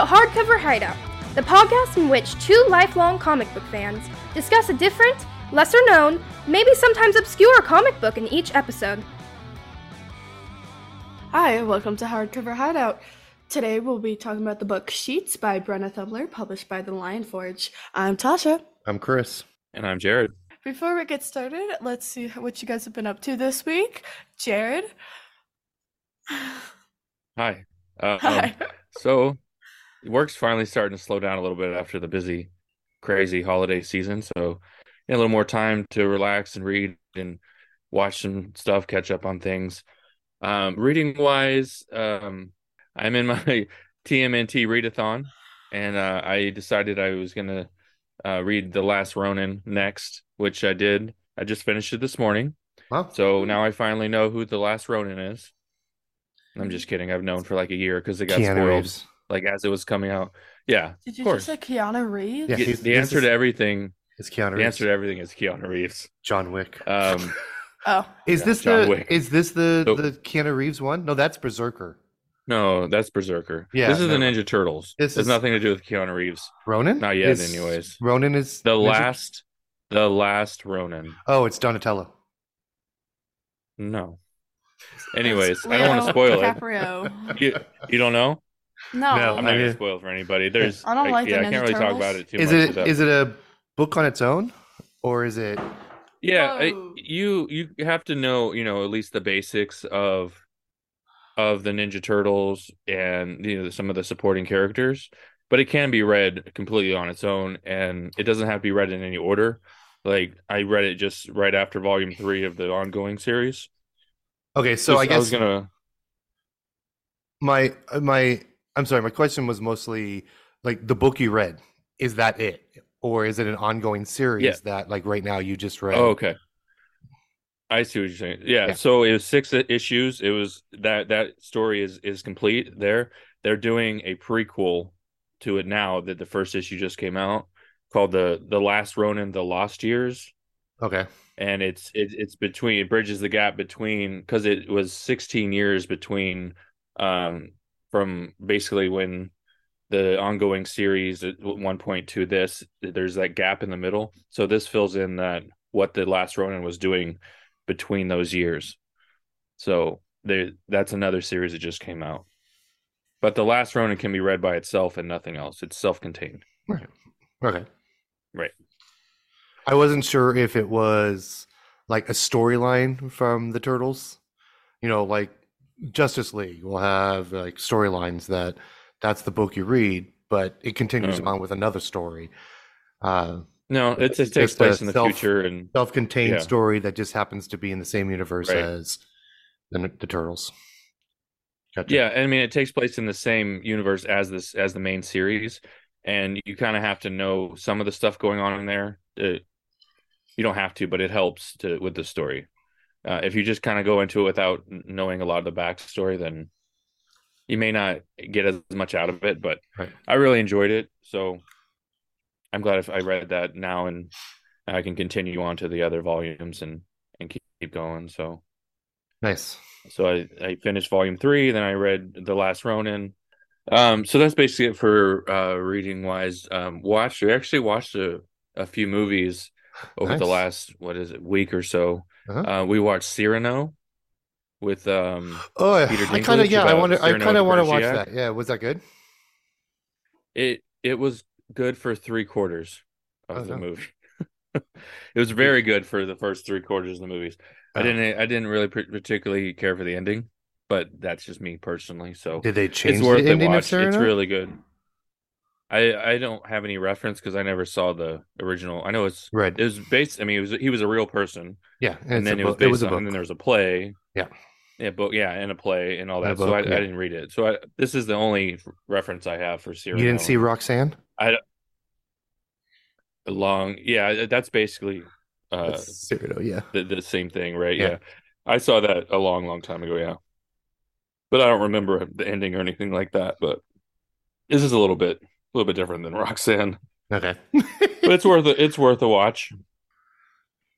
to Hardcover Hideout, the podcast in which two lifelong comic book fans discuss a different, lesser known, maybe sometimes obscure comic book in each episode. Hi, welcome to Hardcover Hideout. Today we'll be talking about the book Sheets by Brenna Thummler, published by the Lion Forge. I'm Tasha. I'm Chris. And I'm Jared. Before we get started, let's see what you guys have been up to this week. Jared. Hi. Uh, Hi. Um, so, work's finally starting to slow down a little bit after the busy, crazy holiday season. So, a little more time to relax and read and watch some stuff, catch up on things. Um, reading wise, um, I'm in my TMNT readathon, and uh, I decided I was gonna uh, read The Last Ronin next, which I did. I just finished it this morning. Wow. So now I finally know who The Last Ronin is. I'm just kidding. I've known for like a year because it got Keanu spoiled Reeves. Like as it was coming out. Yeah, Did you course. just say Keanu Reeves? Yeah, the, he's- the this answer is- to everything. It's Keanu The Reeves. answer to everything is Keanu Reeves. John Wick. Um, Oh, is yeah, this John the Wick. is this the So- the Keanu Reeves one? No, that's Berserker. no, that's Berserker. Yeah, this is the. Ninja Turtles. This This has is- nothing to do with Keanu Reeves. Ronin? Not yet, Is- anyways. Ronin is The Ninja- last, the last Ronin. Oh, it's Donatello. No. Anyways, I don't want to Leo spoil it. DiCaprio. You, you don't know? No. No, I'm I not gonna spoil for anybody. There's, I don't like the yeah, I can't really talk about it too Is much. it without- is it a book on its own, or is it? Yeah, I- you you have to know, you know, at least the basics of of the Ninja Turtles and you know some of the supporting characters, but it can be read completely on its own and it doesn't have to be read in any order. Like I read it just right after volume 3 of the ongoing series. Okay, so Just- I guess I was going to my my I'm sorry. My question was mostly like the book you read. Is that it, or is it an ongoing series Yeah. that like right now you just read? Oh, okay. I see what you're saying. Yeah, Yeah. so it was six issues. It was that that story is is complete there. They're doing a prequel to it now that the first issue just came out called the the Last Ronin: The Lost Years, Okay. and it's it, it's between it bridges the gap between because it was 16 years between um from basically when the ongoing series at one point to this there's that gap in the middle so this fills in that what the last ronin was doing between those years so there that's another series that just came out but the last ronin can be read by itself and nothing else it's self-contained Right. Okay. Right. I wasn't sure if it was like a storyline from the Turtles. You know, like Justice League will have like storylines that that's the book you read, but it continues Oh. on with another story. Uh, no it, it takes place in the self- future and self-contained Yeah. story that just happens to be in the same universe Right. as the, the Turtles. Gotcha. Yeah, I mean it takes place in the same universe as this as the main series, and you kind of have to know some of the stuff going on in there. Uh, you don't have to, but it helps to with the story. Uh, if you just kind of go into it without knowing a lot of the backstory, then you may not get as much out of it. But Right. I really enjoyed it, so I'm glad if I read that now and I can continue on to the other volumes and and keep, keep going. So Nice. so I, I finished volume three, then I read The Last Ronin. Um, so that's basically it for uh, reading wise. Um, watched we actually watched a, a few movies over the last what is it week or so. Uh-huh. Uh, we watched Cyrano with um, Oh, Peter I kind of yeah. I want to. I kind of want to watch that. Yeah, was that good? it. It was good for three quarters of Oh, the no. movie. it was very good for the first three quarters of the movies. I Oh. didn't. I didn't really particularly care for the ending, but that's just me personally. So Did they change it's worth the ending of watch. It's really good. I I don't have any reference because I never saw the original. I know it's right. it was based. I mean, it was he was a real person, yeah, and, it's then it was based it was a on, and then there was a play. Yeah. yeah, book. Yeah, and a play and all And that. so I, yeah. I didn't read it. So I, this is the only reference I have for Cyrano. you didn't see Roxanne? I long. Yeah, that's basically uh That's Cyrano, yeah. the, the same thing, right? Yeah. Yeah. I saw that a long, long time ago. Yeah, but I don't remember the ending or anything like that. But this is a little bit, a little bit different than Roxanne. Okay. but it's worth a, it's worth a watch.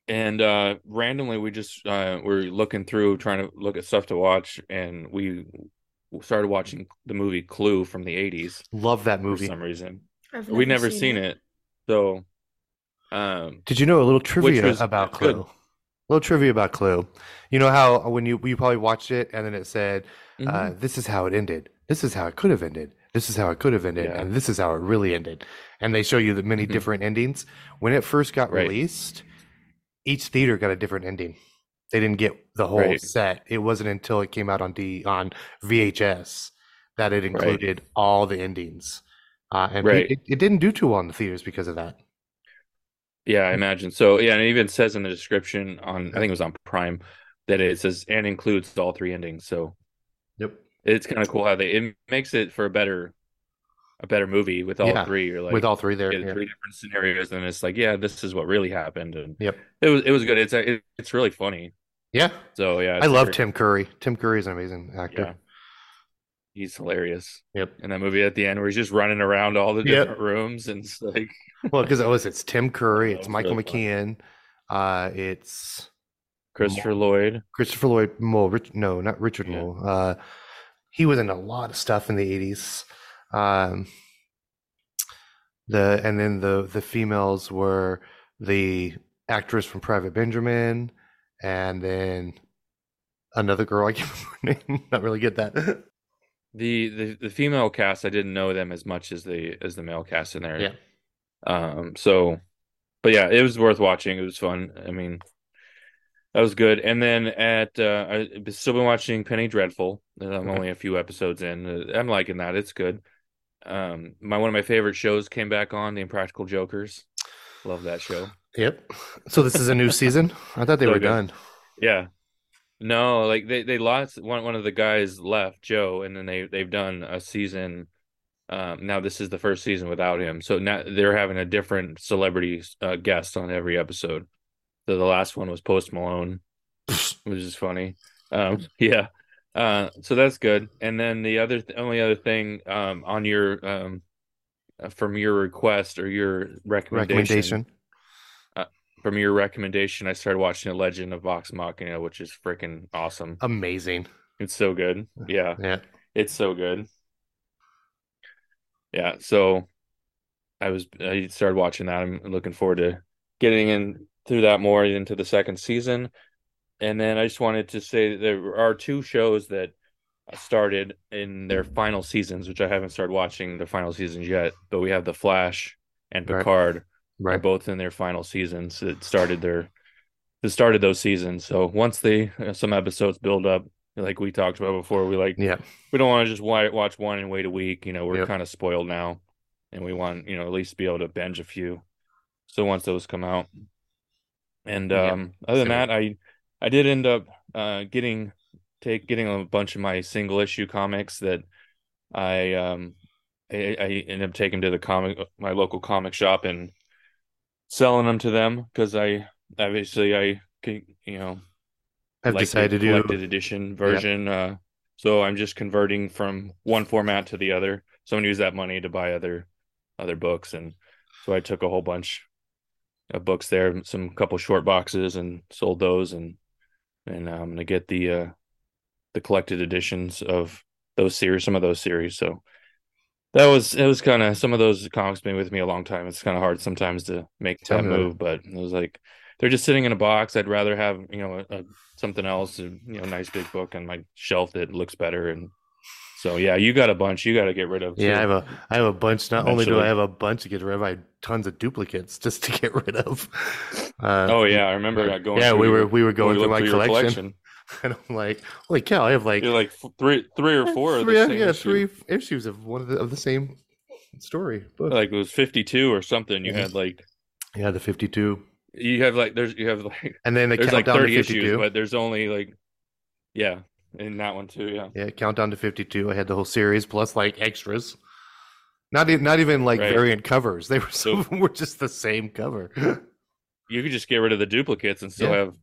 And uh randomly we just uh we're looking through trying to look at stuff to watch and we started watching the movie Clue from the '80s Love that movie for some reason. I've We've never seen it, so um, Did you know a little trivia was about good. Clue? A little trivia about Clue. You know how when you you probably watched it and then it said, uh, mhm. "This is how it ended. This is how it could have ended. This is how it could have ended, Yeah. and this is how it really ended." And they show you the many Mhm. different endings. When it first got Right. released, each theater got a different ending. They didn't get the whole Right. set. It wasn't until it came out on D on VHS that it included all the endings. Uh, and Right. it, it didn't do too well in the theaters because of that. Yeah, I imagine. So yeah, and it even says in the description on I think it was on Prime that it says and includes all three endings. So. It's kind of cool how they it makes it for a better a better movie with all Yeah, three. You're like With all three there. yeah. three different scenarios, and it's like, yeah, this is what really happened, and Yep. it was it was good. It's it, it's really funny. Yeah. So yeah, I love great- Tim Curry. Tim Curry is an amazing actor. Yeah, he's hilarious. Yep. In that movie at the end where he's just running around all the Yep. different rooms, and it's like Well, because it was it's Tim Curry, it's Michael really fun. McKean, uh, it's Christopher Lloyd. Christopher Lloyd Mole. Rich, no, not Richard Yeah. Uh, he was in a lot of stuff in the eighties. Um, the and then the the females were the actress from Private Benjamin, and then another girl. I can't remember her name. Not really get that. The, the the female cast, I didn't know them as much as the as the male cast in there. Yeah. Um. So, but yeah, it was worth watching. It was fun. I mean, that was good. And then at uh, I've still been watching Penny Dreadful. I'm Okay. only a few episodes in. Uh, I'm liking that. It's good. Um, my one of my favorite shows came back on, The Impractical Jokers. Love that show. yep. So this is a new season. I thought they So were good. done. Yeah. No, like they they lost one one of the guys left, Joe, and then they they've done a season. Um, now this is the first season without him, so now they're having a different celebrity uh, guest on every episode. So the last one was Post Malone, which is funny. Um, yeah. Uh, so that's good. And then the other th- only other thing um on your um uh, from your request or your recommendation, Recommendation. from your recommendation, I started watching The Legend of Vox Machina, which is freaking awesome. Amazing. It's so good. Yeah, Yeah. it's so good. Yeah, so I was I started watching that. I'm looking forward to getting in through that more into the second season. And then I just wanted to say that there are two shows that started in their final seasons, which I haven't started watching the final seasons yet, but we have The Flash and Right. Picard are Right. both in their final seasons. It started their it started those seasons. So once they uh, some episodes build up, like we talked about before, we like Yeah. we don't want to just watch one and wait a week. You know, we're Yep. kind of spoiled now, and we want you know at least be able to binge a few. So once those come out, and Yep. um, other than that, I I did end up uh getting take getting a bunch of my single issue comics that I um I, I ended up taking to the comic my local comic shop and selling them to them because I obviously I can you know I've like decided the to do collected edition version. Uh, so I'm just converting from one format to the other. So I'm gonna use that money to buy other other books, and so I took a whole bunch of books there, some couple short boxes, and sold those, and and I'm gonna get the uh, the collected editions of those series, some of those series. So that was it was kind of some of those comics been with me a long time. It's kind of hard sometimes to make that me about move, but it was like they're just sitting in a box. I'd rather have you know a, a, something else, a, you know, nice big book on my shelf that looks better. And so yeah, you got a bunch you got to get rid of. Yeah, I have a I have a bunch. Not only do I have a bunch to get rid of, I have tons of duplicates just to get rid of. Uh, Oh yeah, I remember uh, going. yeah, through we were we were going when through we my looked your collection, and I'm like, holy cow! I have like You're like three, three or four of three, the same yeah, issue. three issues of one of the of the same story book. Like it was 52 or something. You Mhm. had like yeah, the 52, you have like there's you have like and then the there's like countdown 30 to 52. issues, but there's only like yeah, in that one too. Yeah. Yeah, countdown to 52. I had the whole series plus like extras. Not even not even like Right. variant covers. They were some So- of them were just the same cover. You could just get rid of the duplicates and still Yeah. have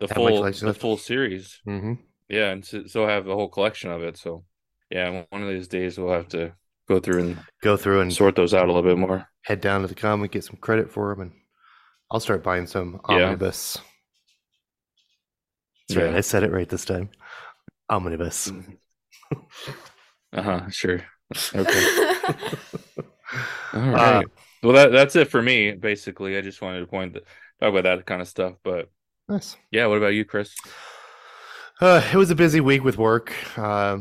the Have full the left. full series. hmm Yeah, and so, so have a whole collection of it. So yeah, one of these days we'll have to go through and Go through and sort those out a little bit more. head down to the comic, get some credit for them, and I'll start buying some Yeah. omnibus. That's right. Yeah. I said it right this time. Omnibus. Uh huh. Sure. Okay. All Uh, well, that that's it for me. Basically, I just wanted to point that, talk about that kind of stuff. But nice. yeah, what about you, Chris? Uh, it was a busy week with work, uh,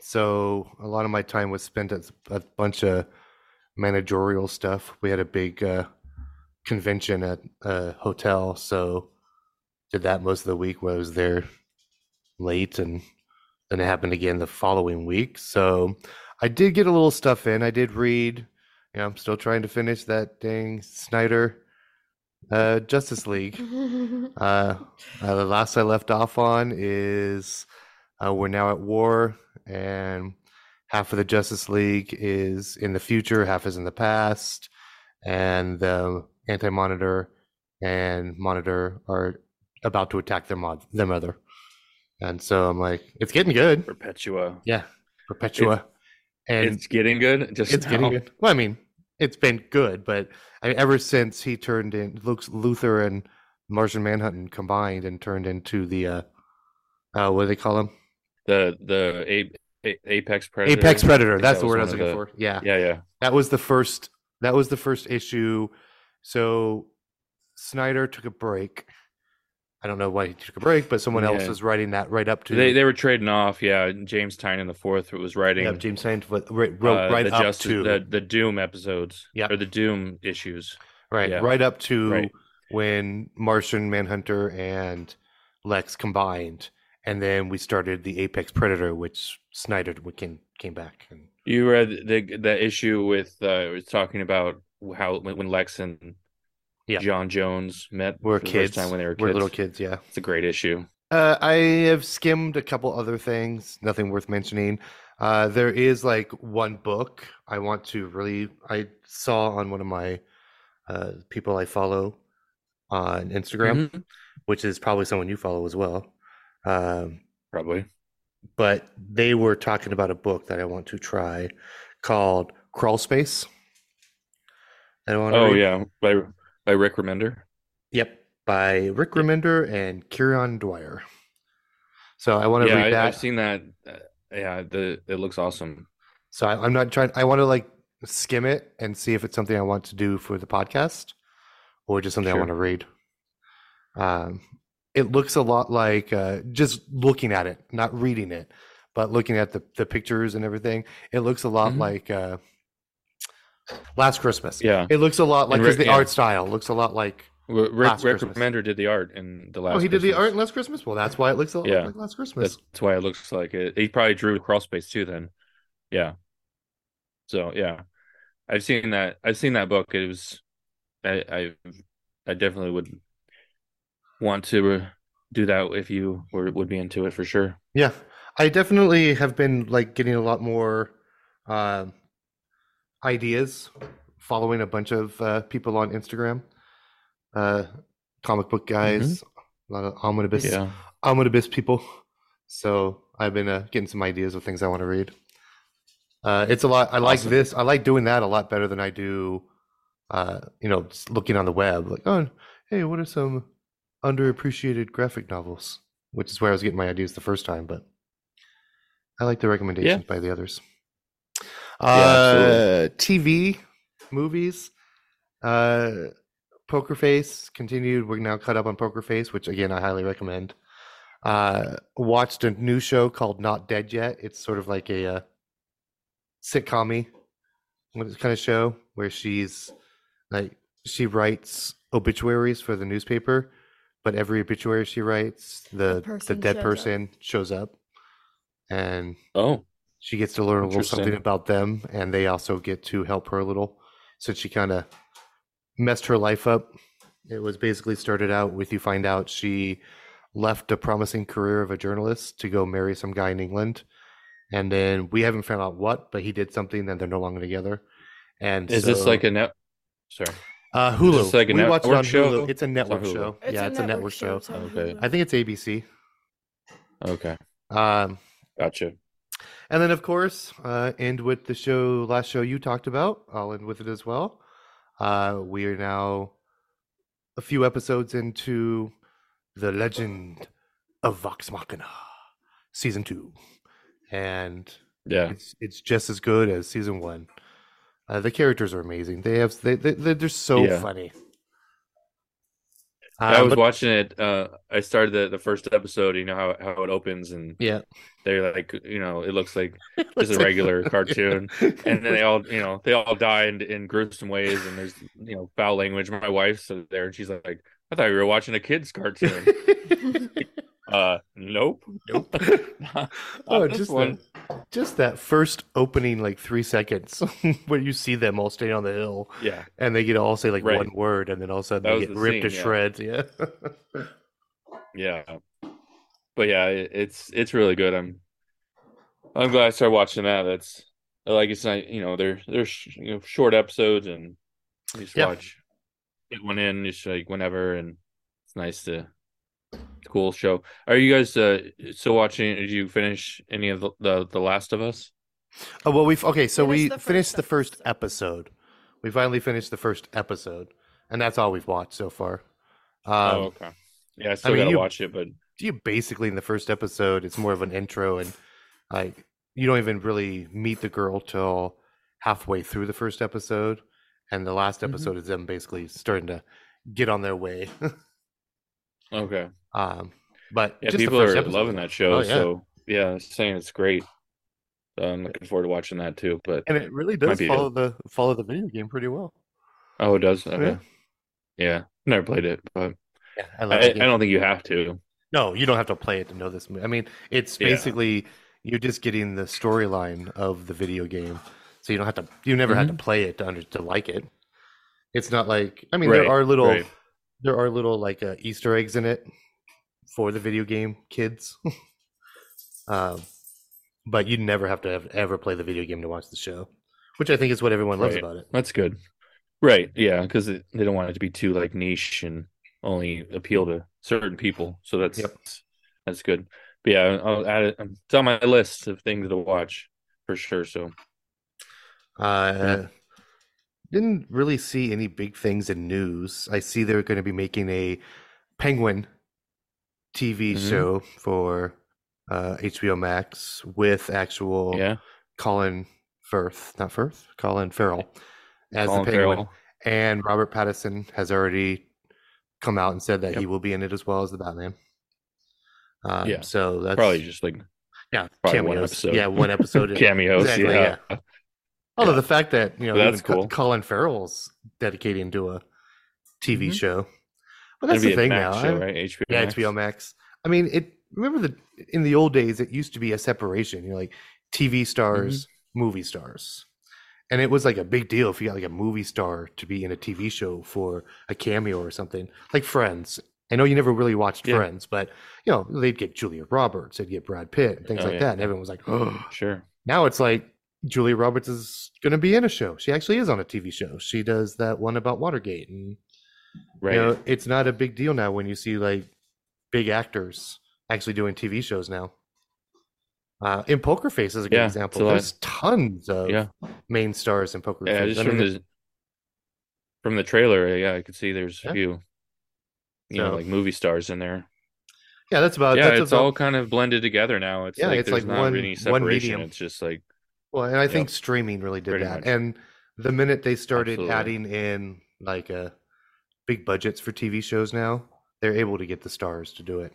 so a lot of my time was spent at a bunch of managerial stuff. We had a big uh, convention at a hotel, so did that most of the week. Where I was there late, and then it happened again the following week. So I did get a little stuff in. I did read. You know, I'm still trying to finish that dang Snyder uh, Justice League. Uh, uh, the last I left off on is uh, we're now at war, and half of the Justice League is in the future, half is in the past, and the Anti Monitor and Monitor are about to attack their mod, their mother. And so I'm like, it's getting good. Perpetua. Yeah, Perpetua, and it's getting good. Just it's getting good. Well, I mean, it's been good, but I mean, ever since he turned in, Luke's Luthor and Martian Manhunter combined and turned into the, uh, uh, what do they call him? The the a, a, apex predator. Apex Predator. That's that the word I was looking of for. Yeah. Yeah, yeah. that was the first. That was the first issue. So Snyder took a break. I don't know why he took a break, but someone else Yeah. was writing that right up to. They they were trading off. Yeah, James Tynion the fourth was writing. yeah, James Saint wrote right, uh, right up Justice- to the the Doom episodes. Yeah. or the Doom issues. Right, Yeah. right up to Right. when Martian Manhunter and Lex combined, and then we started the Apex Predator, which Snyder came came back. And You read the the issue with uh, it was talking about how when Lex and Yeah. John Jones met we're kids, first time when they were we're kids. little kids. Yeah, It's a great issue. uh, I have skimmed a couple other things, nothing worth mentioning. Uh, there is like one book I want to really. I saw on one of my uh, people I follow on Instagram, Mhm. which is probably someone you follow as well. Um, Probably. but they were talking about a book that I want to try called Crawl Space. Anyone Oh read? yeah, by by Rick Remender. Yep, by Rick Remender and Kieran Dwyer. So I want to Yeah, read I, that. I've seen that. Uh, yeah, the it looks awesome. So I, I'm not trying. I want to like skim it and see if it's something I want to do for the podcast, or just something I want to read. Um, it looks a lot like uh, just looking at it, not reading it, but looking at the the pictures and everything. It looks a lot Mhm. like uh, Last Christmas. Yeah, It looks a lot like because the yeah. art style looks a lot like. Rick, Last Rick Christmas. Remender did the art in the last. oh, he did the Christmas. art in Last Christmas. Well, that's why it looks a lot Yeah. like Last Christmas. That's why it looks like it. He probably drew crawl space too. Then, yeah. So yeah, I've seen that. I've seen that book. It was, I, I, I definitely would want to do that if you were would be into it for sure. Yeah, I definitely have been like getting a lot more um ideas following a bunch of uh, people on Instagram, uh, comic book guys, a lot of omnibus, Yeah, omnibus people. So I've been uh, getting some ideas of things I want to read. Uh, it's a lot. I like this. I like doing that a lot better than I do, uh, you know, just looking on the web. Like, oh, hey, what are some underappreciated graphic novels? Which is where I was getting my ideas the first time, but I like the recommendations by the others. Uh, TV, movies, uh, Poker Face continued. We're now caught up on Poker Face, which again I highly recommend. Uh, watched a new show called Not Dead Yet. It's sort of like a uh, sitcom kind of show where she's like she writes obituaries for the newspaper, but every obituary she writes, the the person dead shows up. person shows up, and Oh, she gets to learn a little something about them, and they also get to help her a little. Since she kind of messed her life up, it was basically started out with you find out she left a promising career of a journalist to go marry some guy in England, and then we haven't found out what, but he did something, and they're no longer together. And is this like a net? Sorry. uh, Hulu? this like a we watched it network on show? Hulu. It's a network Hulu. show. yeah, it's a network show. it's on Okay. I think it's ABC. Okay, Um, gotcha. And then, of course, uh, end with the show, last show you talked about. I'll end with it as well. Uh, we are now a few episodes into the legend of Vox Machina, season two. and Yeah. it's it's just as good as season one. Uh, the characters are amazing. They have they, they they're so Yeah. funny. I Um, was but- watching it. Uh, I started the, the first episode. You know how how it opens, and yeah, they're like, you know, it looks like just a regular cartoon. and then they all, you know, they all die in, in gruesome ways, and there's you know foul language. My wife's there, and she's like, "I thought you were watching a kids cartoon." uh, nope, Nope. Not oh, just one. that, just that first opening like three seconds where you see them all standing on the hill Yeah, and they get all say like Right. one word and then all of a sudden That they get the ripped to scene, yeah. shreds. Yeah. yeah, but yeah, it, it's it's really good. I'm I'm glad I started watching that. That's like it's not you know they're they're sh- you know short episodes and you just Yeah. watch get one in just like whenever and it's nice to cool show. Are you guys uh still watching? Did you finish any of the the, the Last of Us? Oh well, we've okay. So Finished we the first finished the first episode. episode. We finally finished the first episode, and that's all we've watched so far. Um, oh, okay. Yeah, I still mean, gotta you- watch it, but you basically in the first episode, it's more of an intro, and like you don't even really meet the girl till halfway through the first episode, and the last Mhm. episode is them basically starting to get on their way. okay. Um, but Yeah, just the people first are episode. loving that show. Oh, yeah. So yeah, saying it's great. So I'm looking forward to watching that too. But and it really does follow the follow the video game pretty well. oh, it does. Okay. Yeah, never played it, but Yeah, I I, love I the game. don't think you have to. No, you don't have to play it to know this. mo- I mean, it's Yeah. basically you're just getting the storyline of the video game, so you don't have to. You never had to play it to under to like it. It's not like I mean, Right, there are little right. there are little like uh, Easter eggs in it for the video game kids, um, but you never have to have, ever play the video game to watch the show, which I think is what everyone loves Right. about it. That's good. Right. Yeah, because they don't want it to be too like niche and only appeal to certain people. So that's Yep. that's good. But yeah, I'll add it. It's on my list of things to watch for sure. So Uh, didn't really see any big things in news. I see they're going to be making a Penguin TV Mhm. show for uh, HBO Max with actual yeah, Colin Firth, not Firth, Colin Farrell as Colin the Penguin, Farrell. and Robert Pattinson has already come out and said that he will be in it as well as the Batman. Um, Yeah, so that's probably just like yeah, probably one episode. Yeah, one episode. cameos. Exactly, yeah. Although the fact that you know That's cool. Colin Farrell's dedicating to a TV Mhm. show, but that's the thing Max now. show, right? HBO. yeah, Max. HBO Max. I mean, it. Remember the in the old days, it used to be a separation. You know, like TV stars, Mm-hmm. movie stars, and it was like a big deal if you got like a movie star to be in a TV show for a cameo or something, like Friends. I know you never really watched Yeah. Friends, but you know they'd get Julia Roberts, they'd get Brad Pitt, and things Oh, like yeah. that, and everyone was like, "Oh." Sure. Now it's like Julia Roberts is going to be in a show. She actually is on a TV show. She does that one about Watergate, and Right. you know it's not a big deal now when you see like big actors actually doing TV shows now. Uh, in Poker Face is a good Yeah, example. a. There's tons of Yeah. main stars in Poker yeah, Face. just I from the from the trailer, yeah, I could see there's a few, you know, like movie stars in there. yeah, that's about. yeah, that's it's about, all kind of blended together now. It's Yeah, like it's there's like not one- any one separation. medium. It's just like Well, and I think Yep. streaming really did that. much. And the minute they started Absolutely. adding in like uh, big budgets for TV shows now, they're able to get the stars to do it.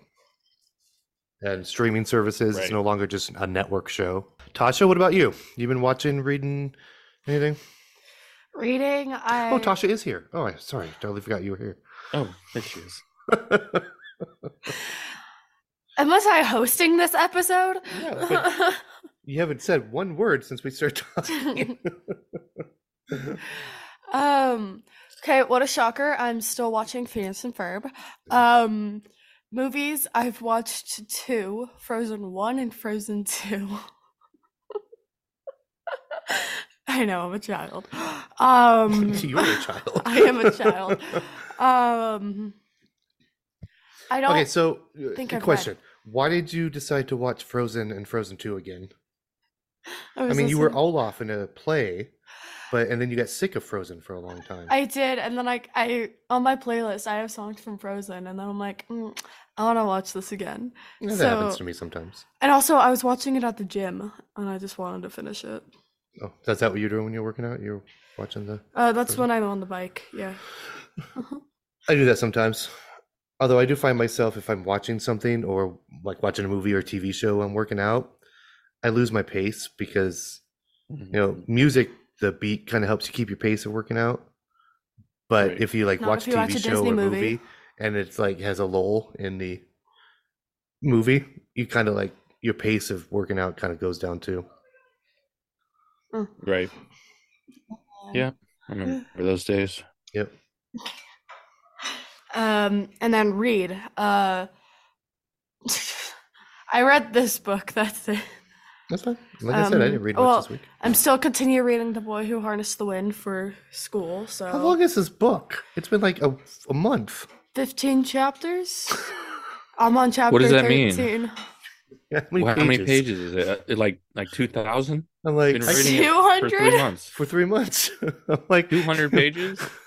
And streaming services, it's Right. no longer just a network show. Tasha, what about you? You been watching, reading anything? Reading, I Oh, Tasha is here. Oh, I- sorry, totally forgot you were here. oh, there she is. Unless I hosting this episode. Yeah, but- you haven't said one word since we started talking. um. Okay, what a shocker! I'm still watching Phineas and Ferb. Um, movies I've watched two: Frozen One and Frozen Two. I know I'm a child. Um, You're a child. I am a child. Um, I don't. Okay, so uh, think a I've read- question: Why did you decide to watch Frozen and Frozen Two again? I was mean, you were listening- Olaf in a play, but and then you got sick of Frozen for a long time. I did, and then like I on my playlist I have songs from Frozen, and then I'm like, mm, I want to watch this again. Yeah, that happens to me sometimes. And also, I was watching it at the gym, and I just wanted to finish it. Oh, is that what you're doing when you're working out? You're watching the. Uh, that's Frozen. when I'm on the bike. Yeah. I do that sometimes. Although I do find myself if I'm watching something or like watching a movie or TV show, I'm working out, I lose my pace because you know music, the beat kind of helps you keep your pace of working out. But Right. if you like Not watch if you TV watch a show Disney or movie. movie and it's like has a lull in the movie, you kind of like your pace of working out kind of goes down too. Right. Yeah. I remember those days. Yep. Um, and then read. Uh, I read this book. That's it. That's fine. Like I said, I Um, didn't read much well, this week. I'm still continue reading The Boy Who Harnessed the Wind for school. So How long is this book? It's been like a, a month. 15 chapters. I'm on chapter What does that mean? 13. How many, Wow, pages? how many pages is it? Uh, Like like two thousand? I'm like, Been I reading can't- it for three months. for three months. I'm like 200 pages?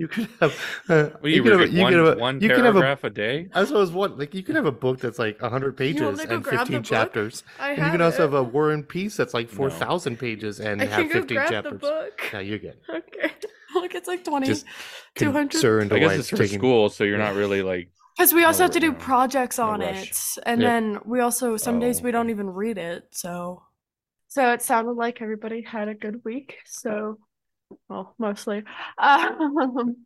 You could have. Uh, you you, could have. read You one, could have. a- one You can have a. paragraph a day? As I was one, like you could have a book that's like hundred pages want me to go and fifteen chapters, I and you can also it. have a War and Peace that's like No. four thousand pages and I have fifteen chapters. the book. Yeah, you're good. Okay. Look, it's like 20, Just 200. Concerned I guess it's for taking- school, so you're not really like Because we also No have to do no- projects on rush. it. And Yep. then we also, some days Oh, we don't even read it. So. So it sounded like everybody had a good week. So, well, mostly. Um,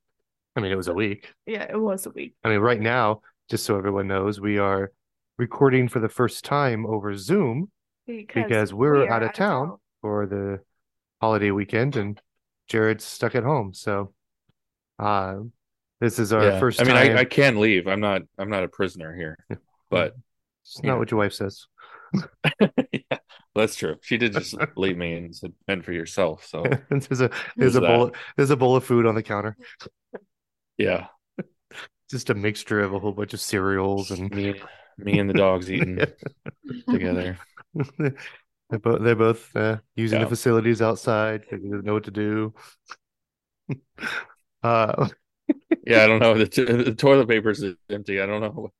I mean, it was a week. yeah, it was a week. I mean, right now, just so everyone knows, we are recording for the first time over Zoom because we're we are out of town for the holiday weekend and Jared's stuck at home. So, uh, this is our yeah. first I mean. I, I can leave. I'm not I'm not a prisoner here. But it's not what your wife says. yeah, that's true. She did just leave me and said, "Fend for yourself." So there's a there's a that. bowl there's a bowl of food on the counter. yeah, Just a mixture of a whole bunch of cereals and me me and the dogs eating together. they're both they're both uh, using the facilities outside they don't know what to do. uh, Yeah, I don't know. The, t- the toilet paper is empty. I don't know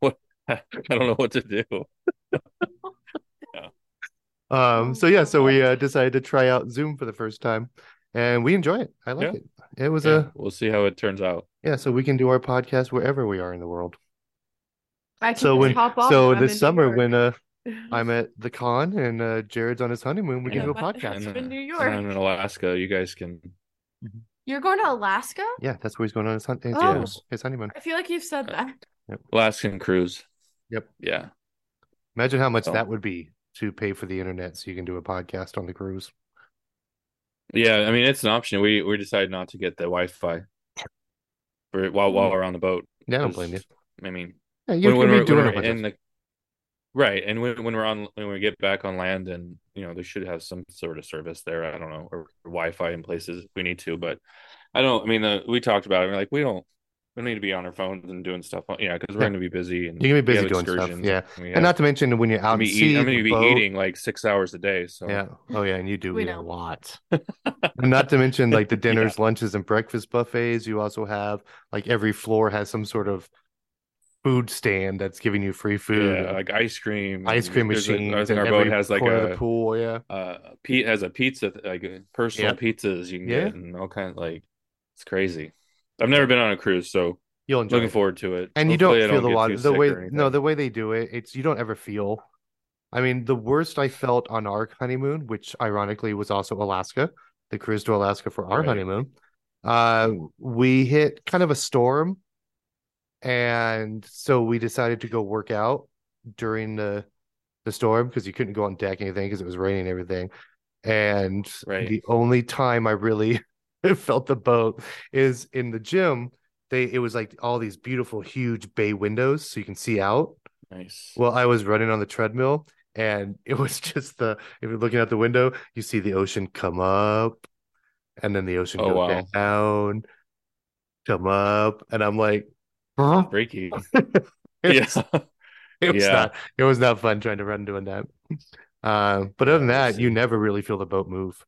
what I don't know what to do. Um, so yeah, so we uh, decided to try out Zoom for the first time, and we enjoy it. I like Yeah. it. It was Yeah, a we'll see how it turns out. yeah, so we can do our podcast wherever we are in the world. I can So when hop off so this summer when uh I'm at the con and uh Jared's on his honeymoon, we Yeah. can do a podcast. And, in uh, New York. I'm in Alaska. You guys can. You're going to Alaska? Yeah, that's where he's going on his, hun- his, Oh. his- his honeymoon. I feel like you've said that. Alaskan cruise. Yep. Yeah. Imagine how much So- that would be to pay for the internet so you can do a podcast on the cruise. Yeah. I mean, it's an option. We we decided not to get the Wi-Fi for while while mm. we're on the boat. Yeah, I don't blame you. I mean, Yeah, you're when, when gonna we're, doing when we're in the right, and when when we're on when we get back on land, and you know, they should have some sort of service there. I don't know, or, Wi-Fi in places if we need to, but I don't. I mean, the, we talked about it. We're like, we don't. We don't need to be on our phones and doing stuff. Yeah, because we're Yeah. going to be busy and You're gonna be busy doing stuff, excursions, yeah. and have- not to mention when you're out I'm gonna be sea, eat- I'm going to be eating like six hours a day. So Yeah. Oh yeah, and you do We eat a lot. And not to mention like the Yeah. dinners, lunches, and breakfast buffets. You also have like every floor has some sort of food stand that's giving you free food. yeah, like ice cream, ice cream there's a- machines. I think our boat has like a pool. Yeah. uh Pete has a pizza like uh, personal Yep. pizzas you can Yeah. get and all kind of like it's crazy. I've never been on a cruise, so You'll enjoy looking it. forward to it. and you don't Hopefully I feel the water the way no the way they do it it's you don't ever feel i mean the worst i felt on our honeymoon which ironically was also alaska the cruise to alaska for our Right. honeymoon uh we hit kind of a storm and so we decided to go work out during the the storm because you couldn't go on deck anything because it was raining and everything and Right. the only time i really felt the boat is in the gym they it was like all these beautiful huge bay windows so you can see out Nice. well i was running on the treadmill and it was just the if you're looking out the window you see the ocean come up and then the ocean Oh, go wow. down come up and i'm like huh? Freaky. it's, yeah. it was Yeah. not it was not fun trying to run doing that Uh, but other than that, you never really feel the boat move.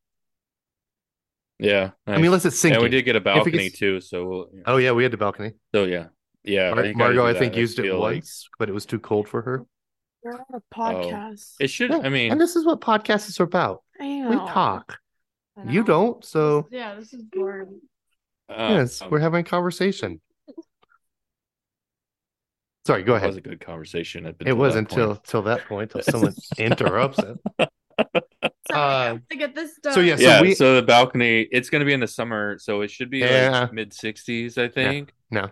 Yeah, I mean, nice. unless it's sinking. and we did get a balcony gets- too, so we'll, yeah. Oh yeah, we had the balcony. so yeah, yeah. Mar- I think Margot, I, I think, that. used it feel like- once, but it was too cold for her. We're on a podcast. It should. Yeah, I mean, and this is what podcasts are about. We talk. You don't, so Yeah, this is boring. uh, yes, um, we're having a conversation. Sorry, go ahead. It was a good conversation. It was that until point. till that point, till someone interrupts it. Sorry, Uh, have to get this done. so yeah, so yeah. we- so the balcony, it's going to be in the summer, so it should be Yeah. like mid sixties, I think. No,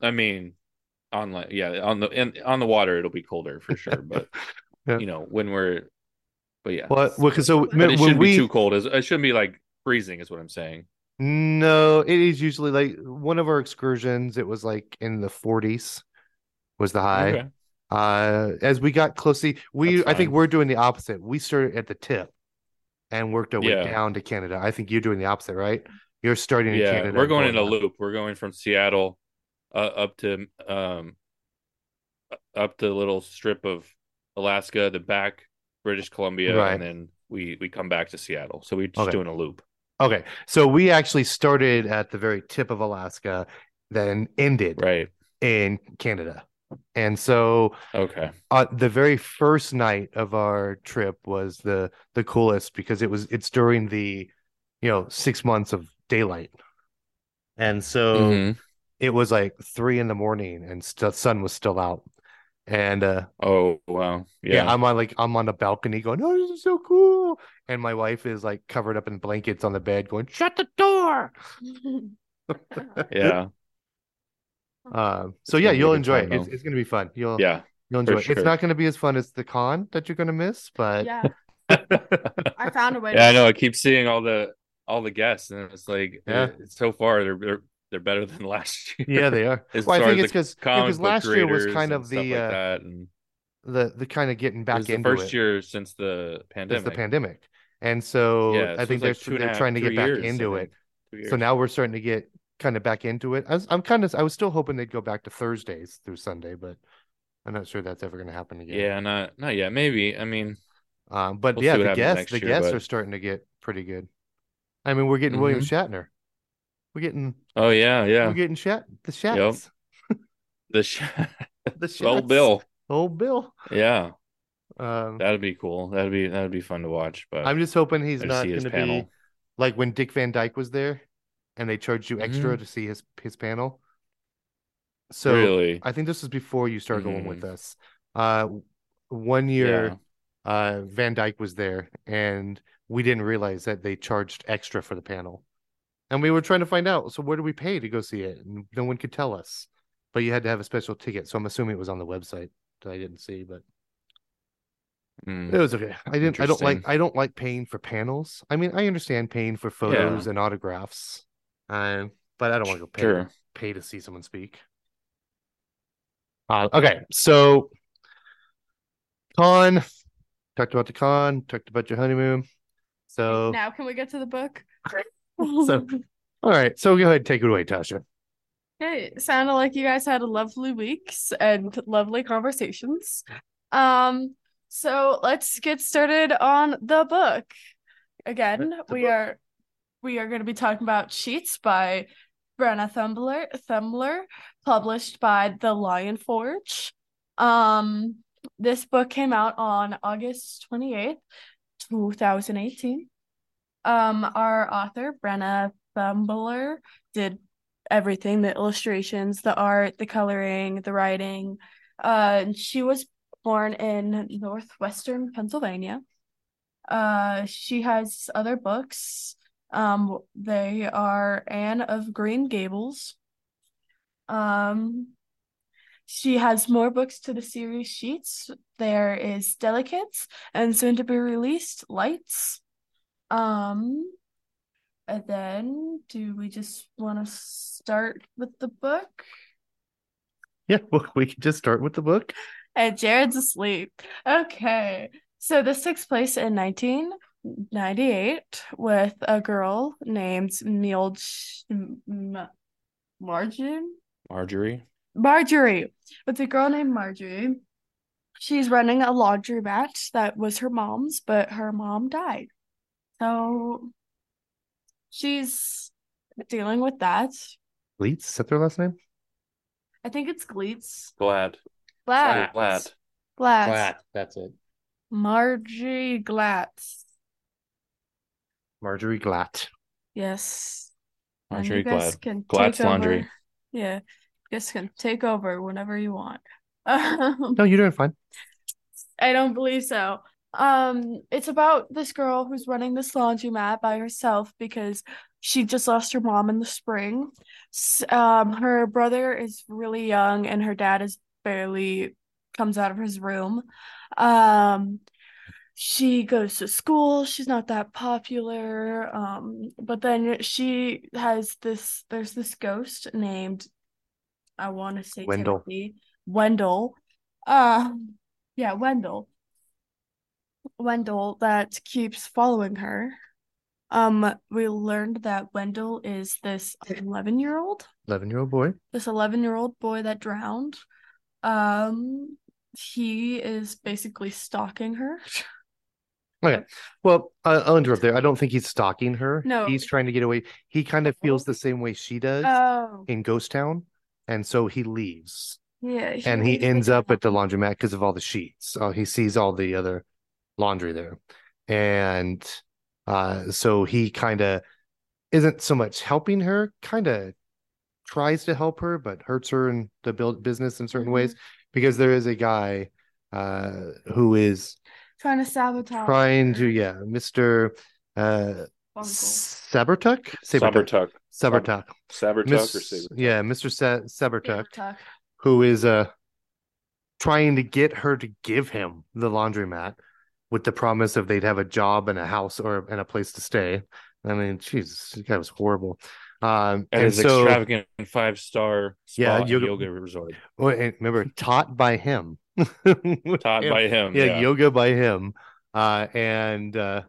I mean, on like yeah, on the in, on the water, it'll be colder for sure. But Yeah. you know, when we're, but yeah, what? Well, 'cause so But but it shouldn't we be too cold. It's- It shouldn't be like freezing, is what I'm saying. no, it is usually like one of our excursions. It was like in the 40s was the high. Okay. Uh, as we got close, see, we I think we're doing the opposite. We started at the tip and worked our way Yeah. down to Canada. I think you're doing the opposite, right? You're starting in Yeah, Canada. we're and going in a loop. We're going from Seattle uh, up to um up the little strip of Alaska, the back British Columbia, Right. and then we we come back to Seattle. So we're just Okay. doing a loop. Okay, so we actually started at the very tip of Alaska, then ended Right. in Canada. And so Okay. uh, the very first night of our trip was the the coolest because it was it's during the you know six months of daylight, and so Mhm. it was like three in the morning and the sun was still out, and uh, Oh wow. yeah. Yeah. I'm on like I'm on the balcony going, oh, this is so cool, and my wife is like covered up in blankets on the bed going, shut the door. Yeah. Um, so It's yeah, gonna be a you'll enjoy time, it. It's, though. it's gonna be fun. You'll Yeah. you'll enjoy for it. It's not gonna be as fun as the con that you're gonna miss, but yeah, I found a way. Yeah, I know. I keep seeing all the all the guests, and it's like Yeah. uh, so far they're they're they're better than last year. yeah, they are. As Well, I think as it's because comic because last year was kind of the like uh, that, and the the kind of getting back into the first it year since the since pandemic. the pandemic, and so Yeah, I think they're like two and a they're half, trying to get back years, into it. So now we're starting to get kind of back into it. I was, I'm kind of I was still hoping they'd go back to Thursdays through Sunday, but I'm not sure that's ever going to happen again. yeah, not not yet. Maybe. I mean, Um, but We'll yeah, the guests the year, guests but- are starting to get pretty good. I mean, we're getting William Shatner. We're getting oh yeah, yeah. we're getting Shat the Shats. The sh- The Shats. old Bill. Old Bill. Yeah, Um, that'd be cool. That'd be that'd be fun to watch. But I'm just hoping he's not going to be like when Dick Van Dyke was there, and they charged you extra Mhm. to see his his panel. So really, I think this was before you started going Mhm. with us. Uh, one year, uh, Van Dyke was there, and we didn't realize that they charged extra for the panel, and we were trying to find out. So where do we pay to go see it? And no one could tell us, but you had to have a special ticket. So I'm assuming it was on the website that I didn't see, but Mm. it was okay. I didn't. I don't like. I don't like paying for panels. I mean, I understand paying for photos and autographs, um, but I don't want to go pay sure. pay to see someone speak. Uh, okay, so con talked about the con, talked about your honeymoon. So, now can we get to the book? so all right. So go ahead, and take it away, Tasha. Okay, it sounded like you guys had a lovely weeks and lovely conversations. Um, so let's get started on the book. Again, The we book. are we are going to be talking about Sheets by Brenna Thummler, Thummler, published by The Lion Forge. Um, this book came out on August 28th, 2018. Um, our author, Brenna Thummler, did everything the illustrations the art the coloring the writing uh she was born in northwestern pennsylvania uh she has other books um they are anne of green gables um she has more books to the series sheets there is delicates and soon to be released lights um and then, do we just want to start with the book? Yeah, well, we can just start with the book. And Jared's asleep. Okay. So this takes place in 1998 with a girl named Milj M- Margin? Marjorie. Marjorie. With a girl named Marjorie. she's running a laundromat that was her mom's, but her mom died. So she's dealing with that. Leeds, is that their last name? I think it's Gleets. Glad. Glad. Glad. Glad. That's it. Margie Glatz. Marjorie Glatt. Yes. And Marjorie you guys Glatt. can Glatt's take Laundry. over. Yeah. You guys can take over whenever you want. Um, No, you're doing fine. I don't believe so. Um, it's about this girl who's running this laundromat by herself because she just lost her mom in the spring. Um, her brother is really young and her dad is barely comes out of his room. Um, she goes to school. She's not that popular. Um, but then she has this, there's this ghost named, I want to say Wendell. Timothy. Wendell. Um, yeah, Wendell. Wendell that keeps following her. Um, we learned that Wendell is this 11 year old, 11 year old boy. this 11 year old boy that drowned. Um, he is basically stalking her. Okay. Well, I'll interrupt there. I don't think he's stalking her. No. He's trying to get away. He kind of feels the same way she does Oh, in Ghost Town. And so he leaves. yeah. and he ends up at the laundromat because of all the sheets. So he sees all the other laundry there. And uh, so he kind of isn't so much helping her, kind of tries to help her, but hurts her in the build business in certain Mhm. ways because there is a guy uh, who is trying to sabotage. trying to, yeah, Mr. Uh, Saubertuck? Saubertuck. Saubertuck. Saubertuck or Miss- yeah, Mr. Sa- Saubertuck Saubertuck. who is uh trying to get her to give him the laundromat with the promise of they'd have a job and a house or and a place to stay. I mean, Jesus, this guy was horrible. Um, At and his so, extravagant five star Yeah, spa and yoga- yoga, resort. oh, and remember, taught by him. Taught Him. by him. yeah, Yeah. yoga by him. Uh, and uh,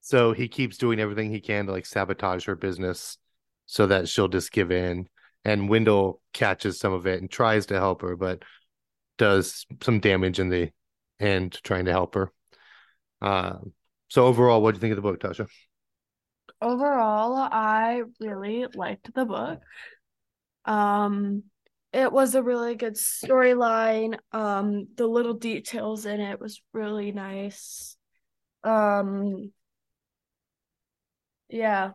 so he keeps doing everything he can to like sabotage her business so that she'll just give in. And Wendell catches some of it and tries to help her, but does some damage in the end trying to help her. Uh, so overall, what do you think of the book, Tasha? Overall, I really liked the book. Um, it was a really good storyline. Um, the little details in it was really nice. Um, yeah.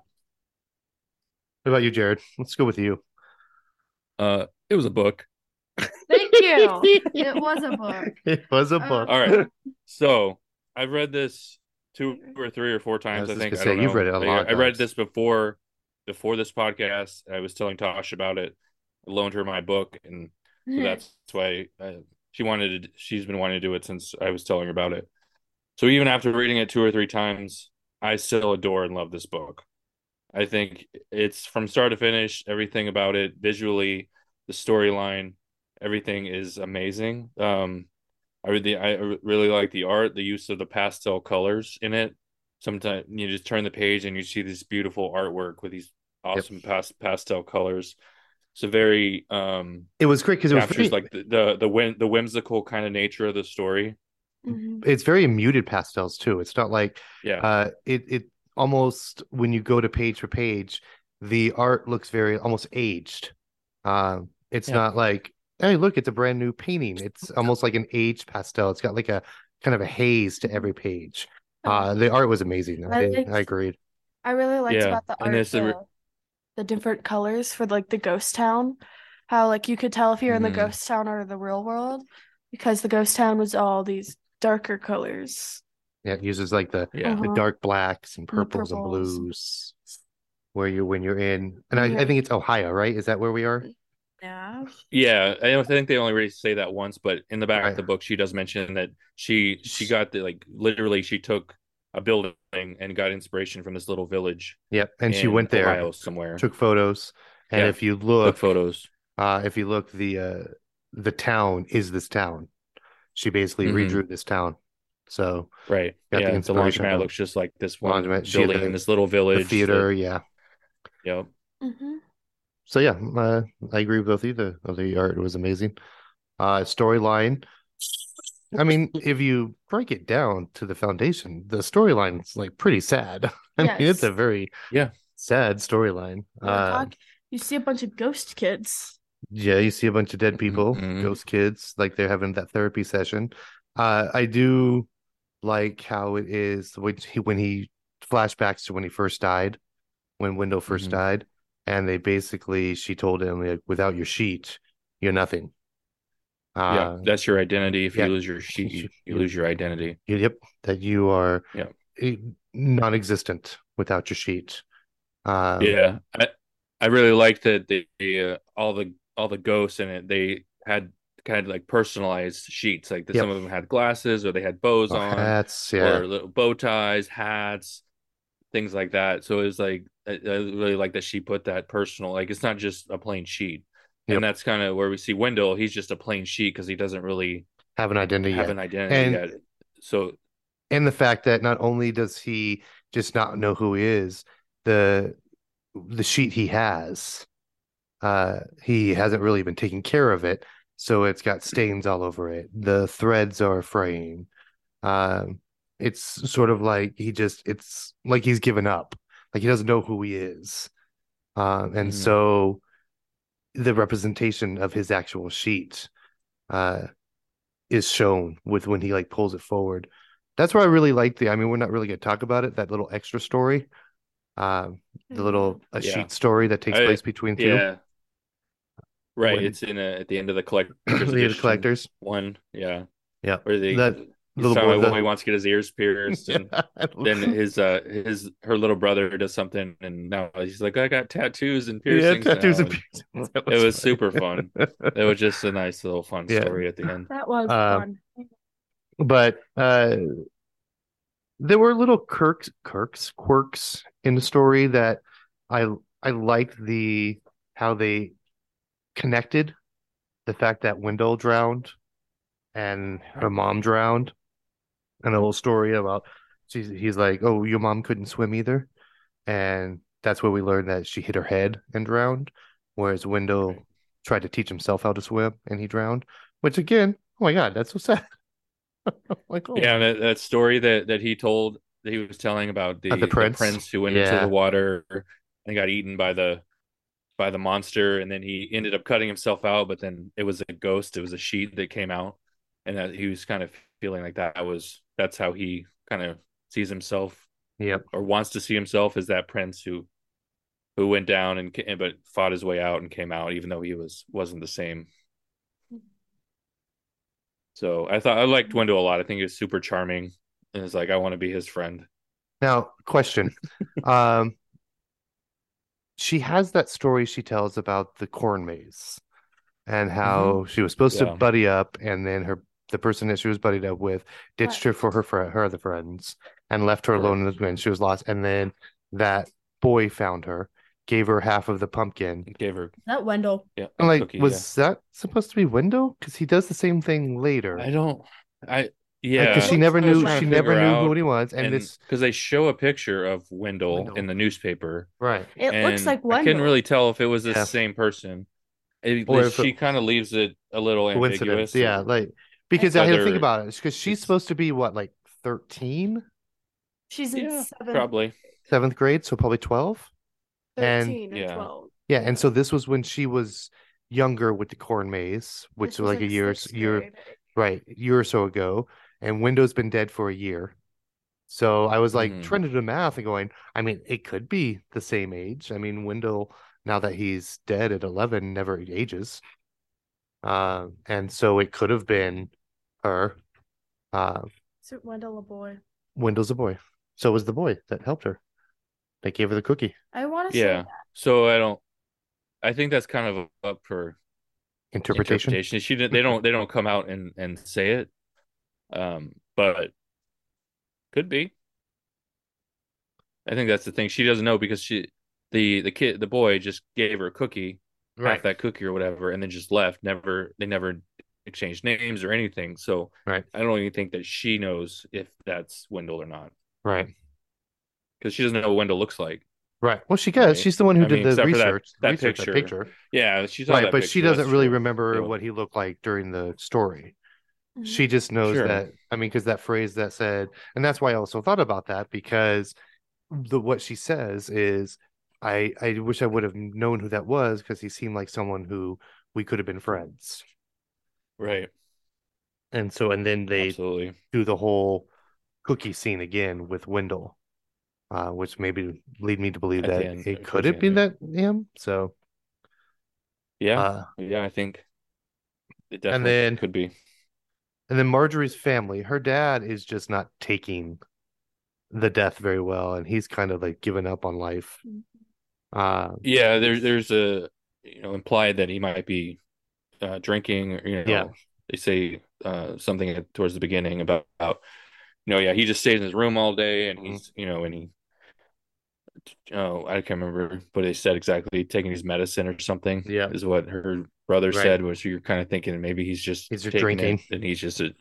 What about you, Jared? Let's go with you. Uh, it was a book. Thank you. It was a book. It was a Uh, book. All right. So I've read this two or three or four times. was I, think gonna I say, you've read it a lot of I read this before, before this podcast. I was telling Tosh about it. I loaned her my book, and so that's why uh, she wanted to. She's been wanting to do it since I was telling her about it. So even after reading it two or three times, I still adore and love this book. I think it's from start to finish, everything about it, visually, the storyline, everything is amazing. Um, I really, I really like the art, the use of the pastel colors in it. Sometimes you just turn the page and you see this beautiful artwork with these awesome past pastel colors. It's a very um It was great because it was captures very, like the the the, whim, the whimsical kind of nature of the story. Mhm. it's very muted pastels too. It's not like Yeah, uh it it almost when you go to page for page the art looks very almost aged. Um it's Yeah. not like hey look it's a brand new painting. It's almost like an aged pastel. It's got like a kind of a haze to every page. Uh the art was amazing i, I did- I agreed. I really liked Yeah, about the and art it's a re- the, the different colors for like the ghost town. How like you could tell if you're in the Mhm. ghost town or the real world because the ghost town was all these darker colors. yeah it uses like the yeah. the Uh-huh. dark blacks and And purples and blues where you when you're in and I, I think it's ohio right is that where we are Yeah. Yeah, I don't think they only really say that once, but in the back Right. of the book, she does mention that she she got the like literally she took a building and got inspiration from this little village. yep and she went there Ohio somewhere. took photos and Yeah, if you Took look photos. Uh, if you look, the uh, the town is this town. She basically Mhm. redrew this town. So Right. got yeah, the inspiration laundromat looks just like this one Laundromat, building the- in this little village. the theater, yeah. that- yep. hmm So yeah, uh, I agree with both of you. The, the art was amazing. Uh, storyline, I mean, if you break it down to the foundation, the storyline's like pretty sad. I mean, it's a very Yeah. sad storyline. Uh, you see a bunch of ghost kids. yeah, you see a bunch of dead people, Mhm. ghost kids, like they're having that therapy session. Uh, I do like how it is when he when he flashbacks to when he first died, when Wendell 1st Mhm. died, and they basically she told him like, without your sheet, you're nothing. Yeah, Uh, that's your identity. If yeah. you lose your sheet, you, you lose your identity. Yep, that you are Yeah. non-existent without your sheet. Um, yeah, I I really liked that the, the uh, all the all the ghosts in it. They had kind of like personalized sheets. Like the, Yep. some of them had glasses, or they had bows oh, on, hats, yeah, or little bow ties, hats, things like that. So it was like I, I really like that she put that personal. Like it's not just a plain sheet. Yep. And that's kind of where we see Wendell. He's just a plain sheet because he doesn't really have an identity have yet. an identity And- yet. So and the fact that not only does he just not know who he is, the the sheet he has, uh, he hasn't really been taking care of it, so it's got stains all over it. The threads are fraying. Um, it's sort of like he just it's like he's given up, like he doesn't know who he is. Um, and Mhm. so the representation of his actual sheet uh is shown with when he like pulls it forward. That's where I really like the I mean we're not really gonna talk about it, that little extra story. Um the little a Yeah. sheet story that takes I- place between two yeah, right. When- it's in a, at the end of the collector's the collectors. one. Yeah, Yeah. where they That he's little talking boy about he wants to get his ears pierced, and then his uh his her little brother does something, and now he's like, I got tattoos and piercings. yeah, piercings. tattoos now," and and piercings. That It was funny. super fun. It was just a nice little fun Yeah. story at the end. That was Uh, fun. but uh there were little quirks quirks quirks in the story that I I liked the how they connected the fact that Wendell drowned and her mom drowned and a little story about she's he's like oh your mom couldn't swim either and that's where we learned that she hit her head and drowned whereas Wendell Right. tried to teach himself how to swim and he drowned which again oh my god that's so sad like oh Yeah, that, that story that that he told that he was telling about the, Of the prince? who went into the water and got eaten by the by the monster, and then he ended up cutting himself out, but then it was a ghost, it was a sheet that came out, and that he was kind of feeling like that was that's how he kind of sees himself yep or wants to see himself as that prince who who went down and but fought his way out and came out, even though he was wasn't the same. So I thought I liked Wendell a lot. I think he was super charming, and it's like I want to be his friend. Now, question. um, she has that story she tells about the corn maze and how she was supposed Yeah. to buddy up, and then her the person that she was buddied up with ditched her for her fr her other friends and left her alone in the when she was lost. And then that boy found her, gave her half of the pumpkin. Gave her That Wendell. yeah. I'm like, cookie, was that supposed to be Wendell? Because he does the same thing later. yeah. I don't. I yeah. Because she never I was knew trying she never figure knew out, who he was, and, and this because they show a picture of Wendell, Wendell. in the newspaper, right. It looks and like I Wendell. couldn't really tell if it was the Yeah. same person. It- Or if it- she kind of leaves it a little coincidence. ambiguous. Yeah, like because I had to think about it because she's it's- supposed to be what, like 13, She's in yeah, seventh, probably. seventh grade, so probably 12. and- 13 or Yeah. 12. Yeah, and so this was when she was younger with the corn maze, which This was like a year, year, right, year or so ago, and Wendell's been dead for a year. So I was like Mhm. trying to do the math and going, I mean, it could be the same age. I mean, Window, now that he's dead at 11, never ages. Uh, and so it could have been her. Uh, Is it Wendell a boy? Wendell's a boy. So was the boy that helped her. That gave her the cookie. I want to Yeah. say So I don't. I think that's kind of up for Interpretation. interpretation. She didn't. They don't. They don't come out and and say it. Um, but could be. I think that's the thing. She doesn't know because she, the the kid, the boy, just gave her a cookie, half that cookie or whatever, and then just left. Never. They never exchanged names or anything. So Right. I don't even think that she knows if that's Wendell or not Right. because she doesn't know what Wendell looks like. Right. Well, she does. Right. She's the one who I did mean, the except for that- research. that research picture. That picture. Yeah, she's Right, that but she doesn't that's really true. remember Yeah. what he looked like during the story. Mm-hmm. She just knows Sure. that. I mean, because that phrase that said, and that's why I also thought about that because the what she says is, I I wish I would have known who that was because he seemed like someone who we could have been friends. Right. And so, and then they Absolutely. do the whole cookie scene again with Wendell, uh, which maybe lead me to believe At that end, it could the have been end, that him. So, Yeah. uh, yeah, I think it And then- could be. and then Marjorie's family, her dad is just not taking the death very well, and he's kind of like given up on life. Uh, Yeah, there's there's a you know implied that he might be uh, drinking. Or, you know, Yeah. they say uh, something towards the beginning about, about you know, yeah, he just stays in his room all day, and Mhm. he's you know, and he. Oh, I can't remember, but they said exactly taking his medicine or something. Yeah. is what her brother Right. said. Was you're kind of thinking maybe he's just He's just drinking. and he's just a,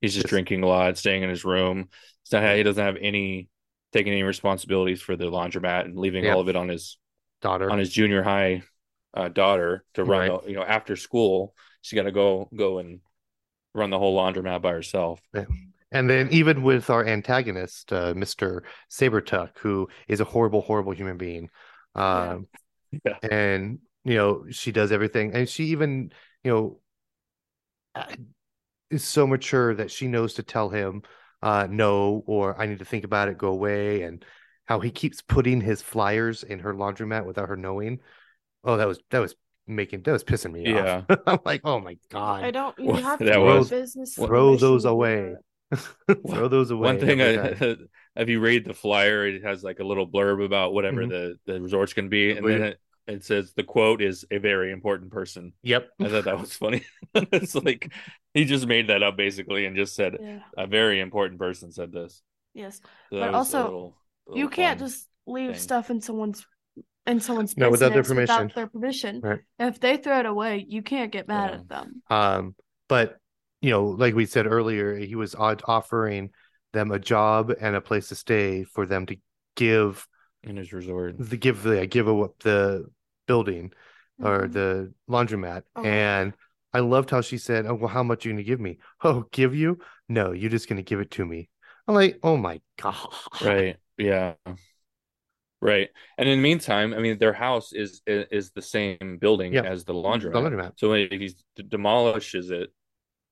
he's just Just- drinking a lot, staying in his room. It's not he doesn't have any taking any responsibilities for the laundromat and leaving Yep. all of it on his daughter. on his junior high uh, daughter to run Right. the, you know after school she's got to go go and run the whole laundromat by herself And then even with our antagonist, uh, Mr. Saubertuck, who is a horrible, horrible human being. Um, Yeah. And, you know, she does everything. And she even, you know, uh, is so mature that she knows to tell him uh, no, or I need to think about it, go away. And how he keeps putting his flyers in her laundromat without her knowing. Oh, that was, that was making, that was pissing me Yeah. off. I'm like, oh my God. I don't. You have to that do was- business. throw those away. Throw those away. one thing every I, if you read the flyer it has like a little blurb about whatever Mhm. the the resort's going to be and then it, it says the quote is a very important person Yep. i thought that was funny it's like he just made that up basically and just said Yeah. a very important person said this Yes. So But that was a also, little- a You can't just leave thing. stuff in someone's in someone's No, without their permission. Without their permission. Right. If they throw it away, you can't get mad Yeah. at them. Um, but you know, like we said earlier, he was odd- offering them a job and a place to stay for them to give in his resort the give the give a, the building or Mhm. the laundromat. Oh. And I loved how she said, "Oh, well, how much are you going to give me? Oh, give you? No, you're just going to give it to me." I'm like, "Oh my god!" right yeah right and in the meantime i mean their house is is, is the same building Yeah. as the The laundromat laundromat. so if he d- demolishes it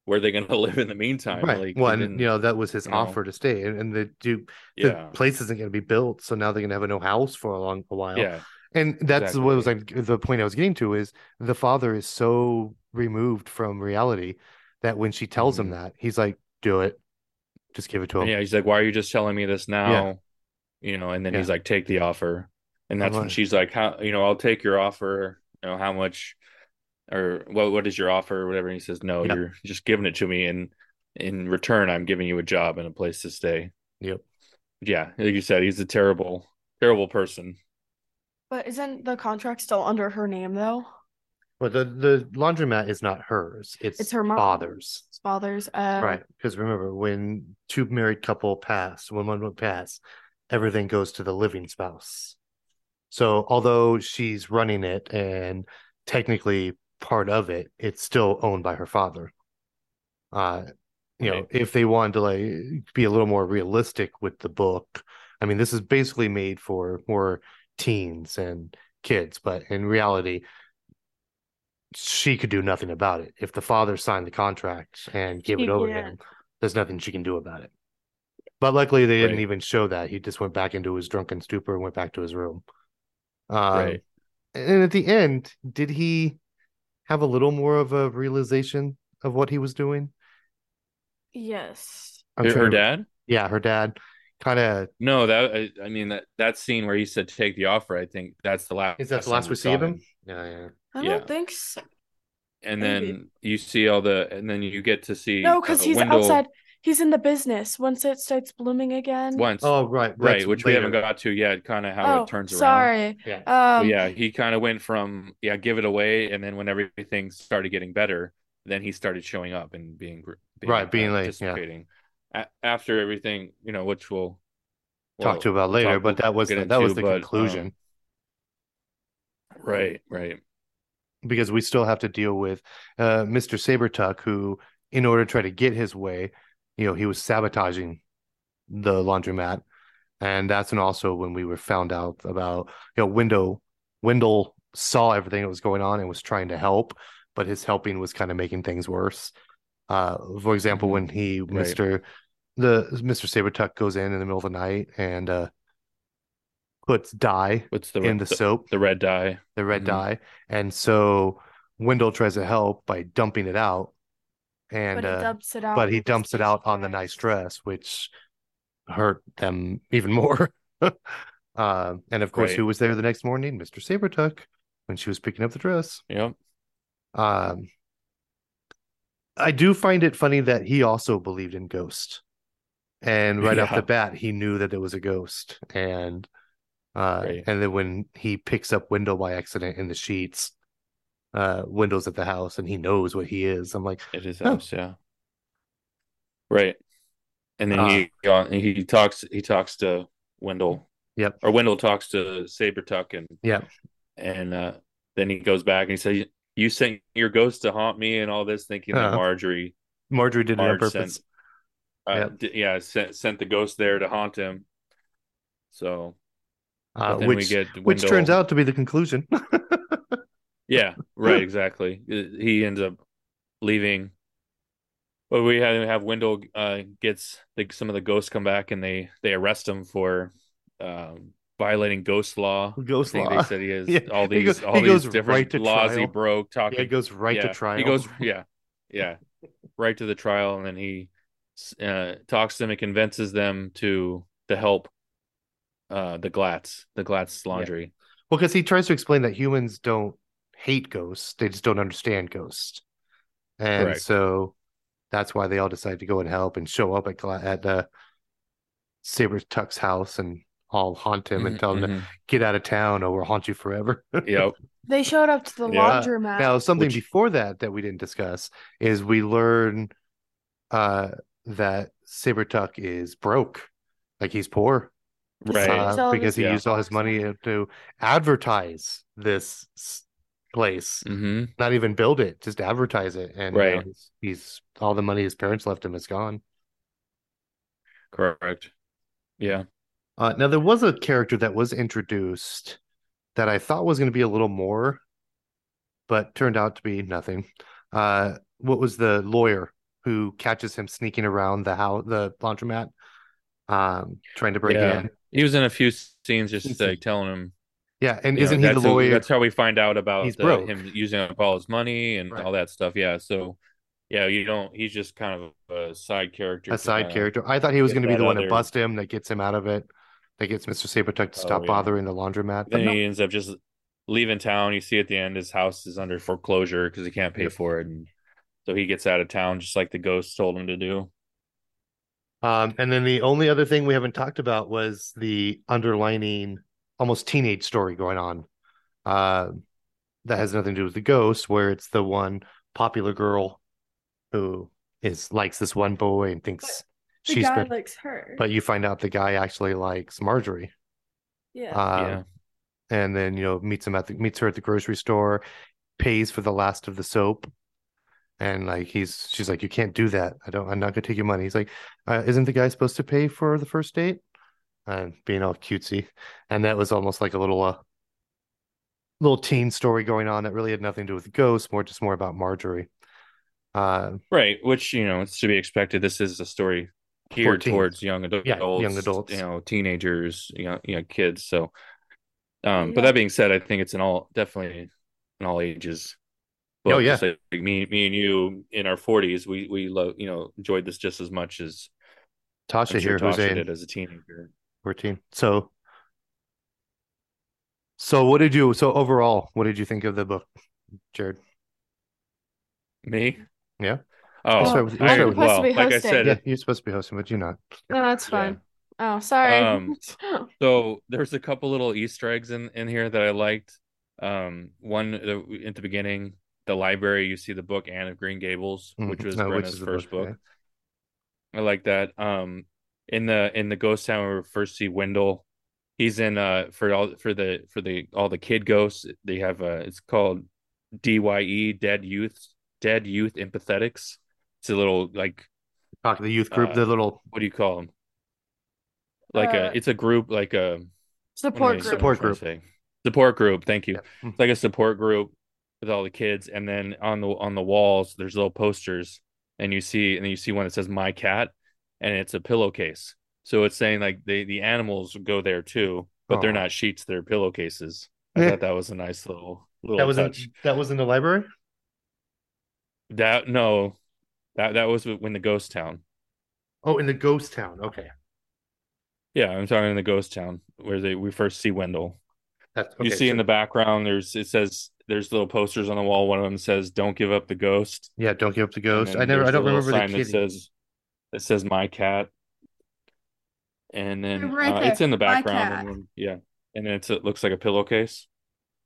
where are they going to live in the meantime Right. like well, and you know that was his you know. offer to stay, and, and the do the yeah place isn't going to be built, so now they're going to have a no house for a long a while. yeah And that's what was like the point I was getting to is the father is so removed from reality that when she tells him Mhm. that, he's like, "Do it, just give it to him." Yeah he's like why are you just telling me this now you know and then he's like take the offer and that's when she's like how you know i'll take your offer you know how much or what what is your offer or whatever and he says no Yeah. you're just giving it to me and in return i'm giving you a job and a place to stay Yep. yeah like you said he's a terrible terrible person But isn't the contract still under her name though? But the the laundromat is not hers; it's, It's her mom's. father's. It's father's. Uh, Right, because remember when two married couple pass, when one would pass, everything goes to the living spouse. So although she's running it and technically part of it, it's still owned by her father. Uh, you know, if they wanted to like be a little more realistic with the book, I mean, this is basically made for more teens and kids, but in reality, she could do nothing about it. If the father signed the contract and gave it over to him, there's nothing she can do about it. But luckily, they didn't Right. even show that. He just went back into his drunken stupor and went back to his room. Um, Right. And at the end, did he have a little more of a realization of what he was doing? Yes. I'm her, her dad Yeah, her dad kind of. no that I, I mean that that scene where he said take the offer i think that's the last Is that the last we see saw of him? Yeah, yeah. I Yeah. don't think so. and Maybe. then you see all the and then you get to see No, because uh, he's Wendell outside. He's in the business. Once it starts blooming again. once Oh, right, right that's which we haven't got to yet kind of how oh, it turns around sorry. Yeah. Um, yeah, he kind of went from yeah, give it away, and then when everything started getting better, then he started showing up and being, gr- Right, being uh, like, yeah. participating. A- after everything, you know, which we'll Talk to about later, talk- but that was get the, that was the but, um, conclusion right, right, because we still have to deal with uh, Mr. Saubertuck, who in order to try to get his way, you know, he was sabotaging the laundromat. And that's when also when we were found out about, you know, Window Wendell saw everything that was going on and was trying to help, but his helping was kind of making things worse. Uh, for example, Mhm. when he Right. Mr. the Mr. Saubertuck goes in in the middle of the night and uh puts dye What's the in the soap, the red dye? the red Mhm. dye, and so Wendell tries to help by dumping it out, and but he uh, dumps it out. but he on dumps it out on the nice dress, which hurt them even more. Um, and of course, Right. who was there the next morning? Mr. Saubertuck when she was picking up the dress. Yep. Um, I do find it funny that he also believed in ghosts, and right off the bat, he knew that it was a ghost, and uh, Right. and then when he picks up Wendell by accident in the sheets, uh, Wendell's at the house, and he knows what he is. I'm like, It is Oh. us, yeah. Right. And then Uh, he uh, he talks he talks to Wendell. Yep. Or Wendell talks to Saubertuck and yeah, and uh then he goes back and he says you sent your ghost to haunt me and all this thinking that Uh-huh. Marjorie Marjorie did it on purpose. sent uh, Yep. d- yeah sent sent the ghost there to haunt him. So Uh, which we get which turns out to be the conclusion. Yeah, right, exactly. He ends up leaving. But we have have Wendell uh, gets the, some of the ghosts come back and they they arrest him for um, violating ghost law. Ghost law. They said he has Yeah, all he these go- all he these different right laws he broke. Talking, Yeah, it goes right to trial. He goes, yeah, yeah, right to the trial, and then he uh, talks to them and convinces them to to help uh, the Glatts, the Glatts laundry. Well, because he tries to explain that humans don't hate ghosts; they just don't understand ghosts, and Correct. so that's why they all decide to go and help and show up at at uh, Saubertuck's house and all haunt him and Mhm, tell him to mhm. get out of town or we'll haunt you forever. Yep. They showed up to the Yeah. laundromat. Now, something Which- before that that we didn't discuss is we learn uh, that Saubertuck is broke, like he's poor. Right. uh, because he Yeah. used all his money to advertise this s- place, hmm not even build it, just advertise it. And you know, he's, he's all the money his parents left him is gone. Correct. Yeah. Uh, now there was a character that was introduced that I thought was going to be a little more, but turned out to be nothing. Uh, what was the lawyer who catches him sneaking around the house, the laundromat, um, trying to break Yeah. in? He was in a few scenes just like telling him Yeah, and you isn't he the lawyer? that's how we find out about He's the- broke. him using up all his money and Right. all that stuff. Yeah. So yeah, you don't he's just kind of a side character. a side character. I thought he was going to be the one to bust him, that gets him out of it, that gets Mr. Saubertuck to Oh, stop yeah. bothering the laundromat. Then no, he ends up just leaving town. You see at the end his house is under foreclosure because he can't pay for it, and so he gets out of town just like the ghost told him to do. um, and then the only other thing we haven't talked about was the underlining, almost teenage story going on. Uh, that has nothing to do with the ghost, where it's the one popular girl who is likes this one boy and thinks the she's guy been, likes her. but you find out the guy actually likes Marjorie. yeah. Um, yeah. and then you know meets him at the meets her at the grocery store, pays for the last of the soap, and like he's she's like you can't do that. I don't. I'm not gonna take your money. He's like, uh, isn't the guy supposed to pay for the first date? And being all cutesy, and that was almost like a little uh little teen story going on that really had nothing to do with ghosts, more just more about Marjorie. Uh, Right, which you know it's to be expected. This is a story geared towards young adults, Yeah, young adults. you know, teenagers, you know, you know, kids. So, um, but that being said, I think it's in all definitely in all ages. Oh, book. yeah. Just like me, me and you in our forties, we we love you know enjoyed this just as much as Tasha sure here, Tasha Jose, did as a teenager. 14. So, so what did you? So overall, what did you think of the book, Jared? Me? Yeah. Oh, Let's start with- let's I, start well, Supposed to be like I hosting. said, Yeah, you're supposed to be hosting, but you're not. no, that's yeah. fine. Oh, sorry. Um, So there's a couple little Easter eggs in in here that I liked. Um, one uh, at the beginning, the library, you see the book Anne of Green Gables, Mhm. which was No, Brenna's is the first book. yeah. I like that. Um, in the in the ghost town, where we first see Wendell, he's in uh for all for the for the all the kid ghosts. They have uh it's called DYE Dead Youth Dead Youth Empathetics. it's a little like Talk to the youth group, Uh, the little what do you call them? Like Uh, a it's a group like a Support group. what am I Support group. Support group. Thank you. Yeah. It's like a support group with all the kids, and then on the on the walls there's little posters, and you see and then you see one that says "My Cat," and it's a pillowcase. So it's saying like the the animals go there too, but they're oh. not sheets; they're pillowcases. I thought that was a nice little little that was in, that was in the library. That no, that that was when the ghost town. Oh, in the ghost town. Okay, Yeah, I'm talking in the ghost town where they we first see Wendell. that's you okay, see in the background there's it says there's little posters on the wall one of them says don't give up the ghost yeah. Don't give up the ghost. I never. I don't remember the sign that says that says my cat and then Right uh, it's in the background and then- yeah and then it's, it looks like a pillowcase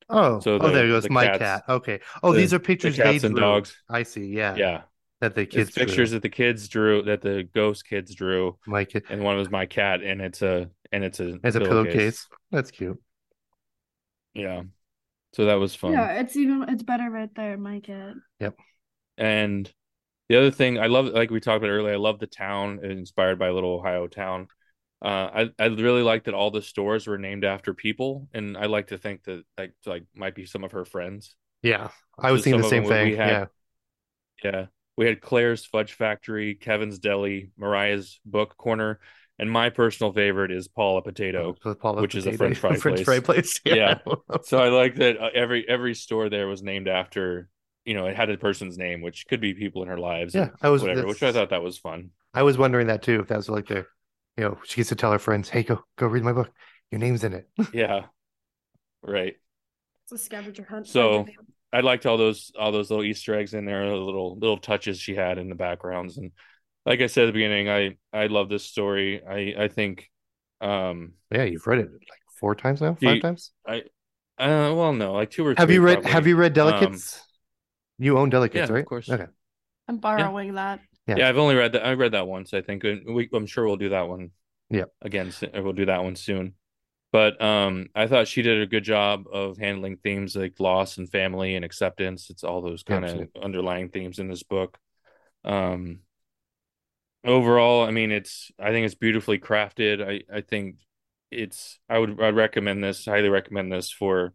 oh, so oh, there goes the my cats- cat. Okay. Oh, the- these are the pictures cats they and drew. dogs I see. Yeah. yeah That the kids it's pictures drew. that the kids drew that the ghost kids drew My kid. and one was my cat and it's a and it's a It's a pillowcase. That's cute. yeah so that was fun Yeah, it's even it's better right there, my cat. Yep. And the other thing I love, like we talked about earlier, I love the town inspired by a little Ohio town. Uh, I I really like that all the stores were named after people, and I like to think that like like might be some of her friends. Yeah, I was So thinking the same of them we thing. had- Yeah. Yeah, we had Claire's Fudge Factory, Kevin's Deli, Mariah's Book Corner, and my personal favorite is Paula Potato. So Paula's which is a French fry French place. fry place. Yeah. So I like that uh, every every store there was named after you know it had a person's name, which could be people in her lives. Yeah, I was- whatever, which I thought that was fun. I was wondering that too. If that was like the, you know, she gets to tell her friends, "Hey, go go read my book. Your name's in it." Yeah, right. It's a scavenger hunt. So- I liked all those all those little Easter eggs in there, the little little touches she had in the backgrounds, and like I said at the beginning, I I love this story. I I think, um, Yeah, you've read it like four times now, You- five times. I uh well no like two or Have you read? probably. Have you read Um, Delicates? You own Delicates, yeah, of course. Okay. I'm borrowing that. Yeah. Yeah, I've only read that. I read that once, I think. We, I'm sure we'll do that one. Yeah. Again, so- we'll do that one soon. But um, I thought she did a good job of handling themes like loss and family and acceptance. It's all those kind of underlying themes in this book. Um, overall, I mean, it's. I think it's beautifully crafted. I I think it's. I would. I'd recommend this. Highly recommend this for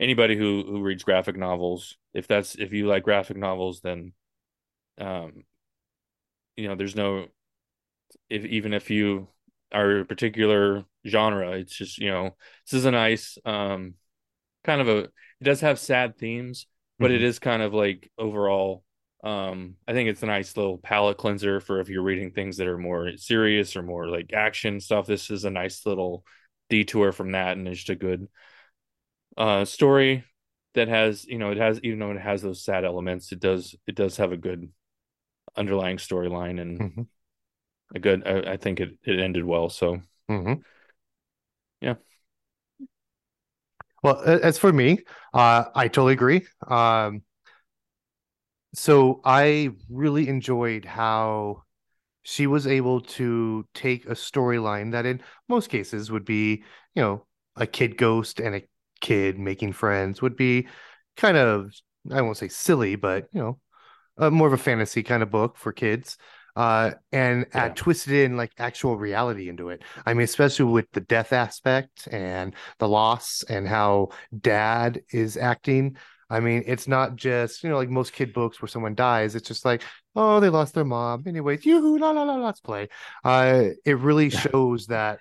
anybody who who reads graphic novels. If that's if you like graphic novels, then um you know there's no if even if you are a particular genre it's just you know this is a nice um kind of a it does have sad themes but it Mhm. is kind of like overall um i think it's a nice little palate cleanser for if you're reading things that are more serious or more like action stuff this is a nice little detour from that and it's just a good uh story that has you know it has even though it has those sad elements it does it does have a good underlying storyline and Mhm. a good I, I think it, it ended well so Mhm. Yeah. Well, as for me, uh, I totally agree. Um, so I really enjoyed how she was able to take a storyline that in most cases would be, you know, a kid ghost and a kid making friends would be kind of, I won't say silly, but you know, uh, more of a fantasy kind of book for kids. Uh, and Yeah. add twisted in like actual reality into it. I mean, especially with the death aspect and the loss and how dad is acting. I mean, it's not just, you know, like most kid books where someone dies. It's just like, oh, they lost their mom. Anyways, yoo-hoo, la la la, let's play. Uh, it really shows that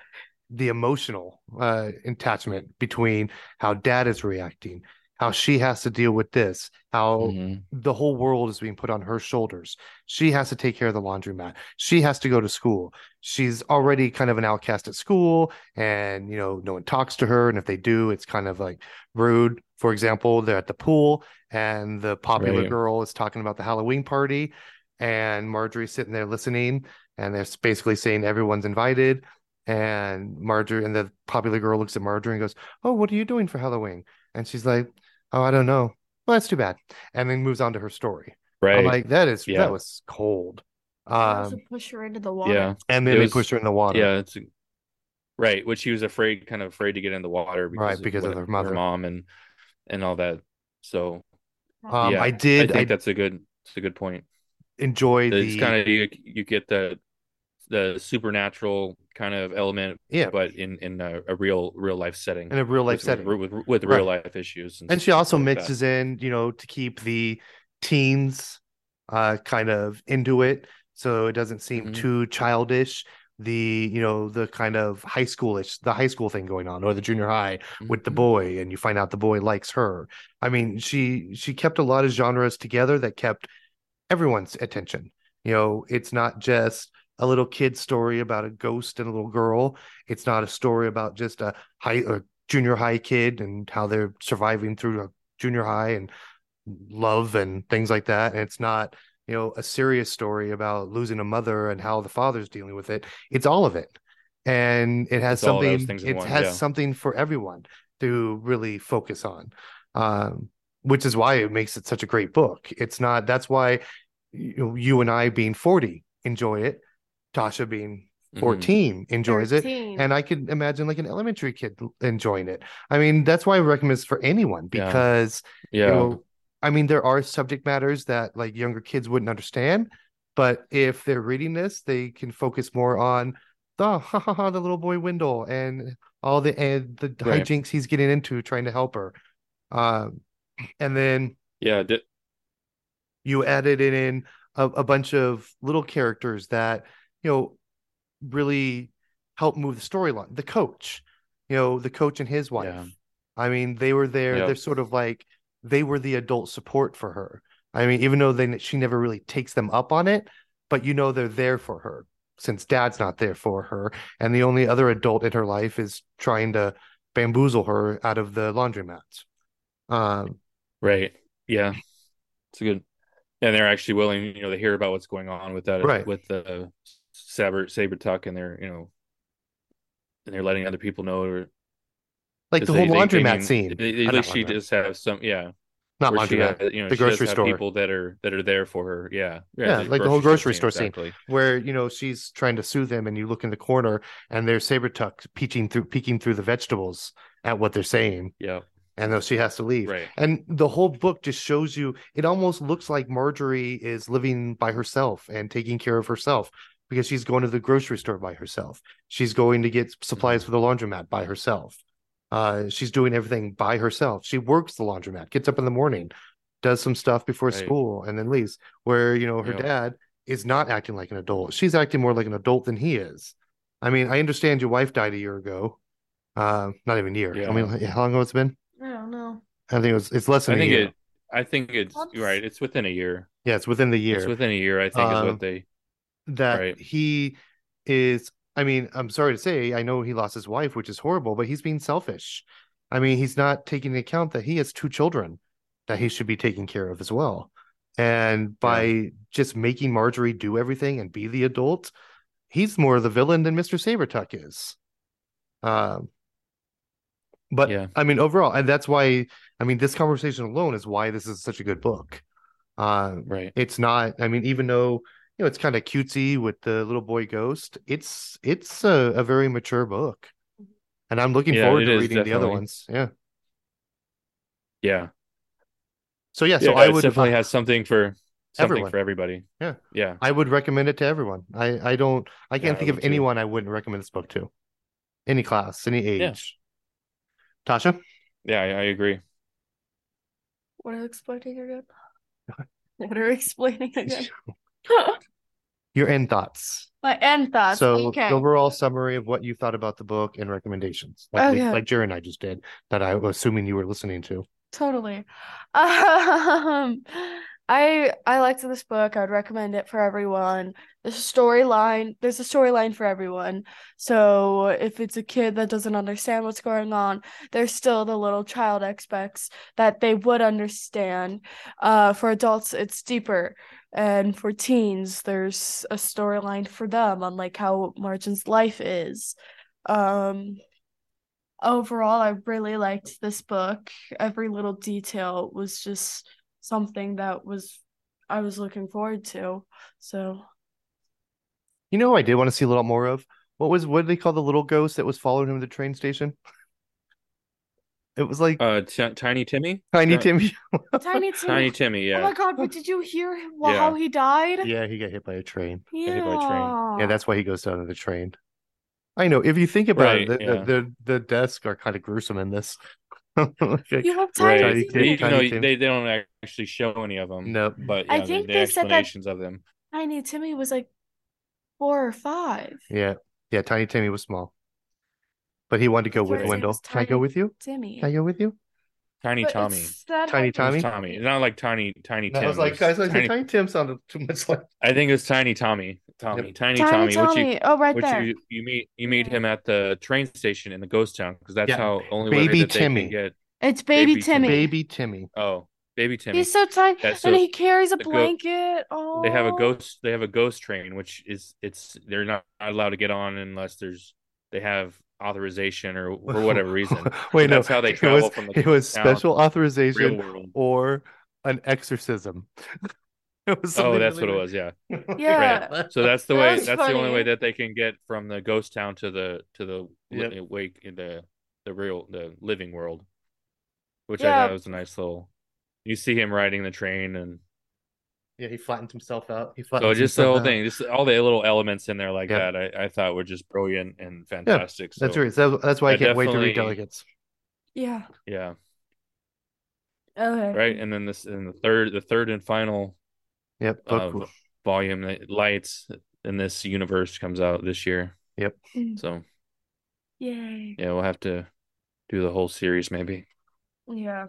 the emotional uh attachment between how dad is reacting, how she has to deal with this, how mhm. the whole world is being put on her shoulders. She has to take care of the laundromat. She has to go to school. She's already kind of an outcast at school, and you know, no one talks to her. And if they do, it's kind of like rude. For example, they're at the pool, and the popular Right. girl is talking about the Halloween party, and Marjorie's sitting there listening, and they're basically saying everyone's invited. And Marjorie and the popular girl looks at Marjorie and goes, "Oh, what are you doing for Halloween?" And she's like, "Oh, I don't know." Well, that's too bad. And then moves on to her story. right I'm like, that is Yeah. that was cold. They also Um, push her into the water. yeah and then It they was- pushed her in the water. yeah it's right which she was afraid kind of afraid to get in the water because Right, because of what- her mother. mom and and all that so Um, yeah I did. I think I, that's a good it's a good point enjoy It's the kind of you, you get the the supernatural kind of element, yeah but in in a, a real real life setting in a real life with, setting. with, with, with Right. real life issues. and she also like that. mixes in you know to keep the teens uh kind of into it so it doesn't seem Mhm. too childish the you know the kind of high schoolish the high school thing going on or the junior high with the Mhm. boy and you find out the boy likes her i mean she she kept a lot of genres together that kept everyone's attention you know it's not just a little kid story about a ghost and a little girl. It's not a story about just a high or junior high kid and how they're surviving through a junior high and love and things like that. And it's not you know a serious story about losing a mother and how the father's dealing with it. It's all of it. And it has It's all of those something it one, has yeah. something for everyone to really focus on um which is why it makes it such a great book. It's not that's why you, know, you and i being 40 enjoy it tasha being Mhm. 14 enjoys it and I could imagine like an elementary kid enjoying it. I mean, that's why I recommend this for anyone Yeah. because Yeah. you know, I mean, there are subject matters that like younger kids wouldn't understand, but if they're reading this, they can focus more on the ha ha ha the little boy Wendell and all the and the Right. hijinks he's getting into trying to help her. Um, and then yeah. di- you added in a, a bunch of little characters that you know really help move the storyline the coach you know the coach and his wife Yeah. i mean they were there Yep. they're sort of like they were the adult support for her i mean even though they she never really takes them up on it but you know they're there for her since dad's not there for her and the only other adult in her life is trying to bamboozle her out of the laundromats um Right. Yeah. It's a good. And they're actually willing, you know, they hear about what's going on with that, Right. with the saber saubertuck, and they're, you know, and they're letting other people know. Or, like the whole they- they- laundromat mean, scene they- At least she does have some, yeah. not laundromat has, you know, the grocery store. people that are that are there for her. Yeah. Yeah, like the whole grocery store scene. exactly. where you know she's trying to soothe him and you look in the corner and there's Saubertuck peeking through peeking through the vegetables at what they're saying Yeah. and then she has to leave Right. and the whole book just shows you it almost looks like Marjorie is living by herself and taking care of herself because she's going to the grocery store by herself she's going to get supplies Mhm. for the laundromat by herself uh she's doing everything by herself she works the laundromat gets up in the morning does some stuff before Right. school and then leaves where you know her Yeah. dad is not acting like an adult she's acting more like an adult than he is i mean i understand your wife died a year ago uh not even a year i mean how long ago it's been I don't know. i think it was it's less than I a think year it. I think it's Months? right. It's within a year. yeah it's within the year It's within a year. I think is Um, what they. That Right. he is i mean i'm sorry to say i know he lost his wife which is horrible but he's being selfish i mean he's not taking into account that he has two children that he should be taking care of as well and by just making marjorie do everything and be the adult he's more the villain than mr saubertuck is um but Yeah. i mean overall and that's why i mean this conversation alone is why this is such a good book um Right. it's not i mean even though you know it's kind of cutesy with the little boy ghost it's it's a, a very mature book mm-hmm. and i'm looking Yeah, forward to is, reading the other ones yeah Yeah. so yeah Yeah. so i it would definitely has something for something Everyone. for everybody. Yeah. Yeah. i would recommend it to everyone i i don't i can't I think of too. anyone i wouldn't recommend this book to any class any age Yeah. tasha Yeah. I, I agree. What are you explaining again? what are you explaining again? your end thoughts My end thoughts. so okay. the overall summary of what you thought about the book and recommendations like, Okay. like Jerry and i just did that i was assuming you were listening to Totally. Um, I I liked this book. I'd recommend it for everyone. There's a storyline. There's a storyline for everyone. So if it's a kid that doesn't understand what's going on, there's still the little child expects that they would understand. Uh, for adults, it's deeper. And for teens, there's a storyline for them on like how Margin's life is. Um, overall, I really liked this book. Every little detail was just something that was I was looking forward to. So You know, who I did want to see a little more of. What was what did they call the little ghost that was following him to the train station? It was like Uh, T- Tiny Timmy. Tiny Ti- Timmy. Tiny Timmy. Tiny Timmy. Yeah. Oh my god, but did you hear him- wha- Yeah. how he died? yeah, he got hit by a train. Yeah. hit by a train. Yeah, that's why he goes down to the train. I know. If you think about Right, it, the, yeah. the, the the deaths are kind of gruesome in this. Like, You have Right. Tiny Tiny Timmy. Tim- Even though Tiny Tim. they, they don't actually show any of them. no, But I yeah, the- think the, they said that- explanations of them. Tiny Timmy was like four or five. yeah, yeah. Tiny Timmy was small, but he wanted to go That's with why his name Wendell. Can I go with you? Timmy. Can I go with you? Tiny But Tommy. Tiny how- It was Tommy? Tommy. It's not like Tiny Tiny No, Tim. I was like, It's guys, like Tiny- Tiny Tim sounded too much like. I think it's Tiny Tommy. Tommy. Tiny, Tiny Tommy. Which you Oh, right which there. you you meet you meet him at the train station in the ghost town because that's Yeah. how only way Baby that they Timmy. can get It's baby, Baby Timmy. Baby Timmy. oh baby Timmy. He's so tiny, Yeah, and he carries a the go- blanket. Oh, they have a ghost they have a ghost train which is it's they're not allowed to get on unless there's they have authorization or for whatever reason. Wait, no. that's how they it travel was, from the It was town special Real authorization world. or an exorcism. it was Oh, that's really what it was. Yeah. weird. Yeah. So that's the way. That's That's the only way that they can get from the ghost town to the to the Yep. li- wake in the the real the living world, which I thought was a nice little. You see him riding the train, and Yeah, he flattened himself out. He so flattened just the whole out. thing, just all the little elements in there like Yeah. that, I, I thought were just brilliant and fantastic. Yeah, That's so, right. So that's why I I can't wait to definitely- read Delicates. Yeah. Yeah, Okay. right. And then this, and the third, the third and final Yep. uh, book- volume, that Lights in this universe comes out this year. Yep. So Yay. yeah, we'll have to do the whole series maybe. Yeah.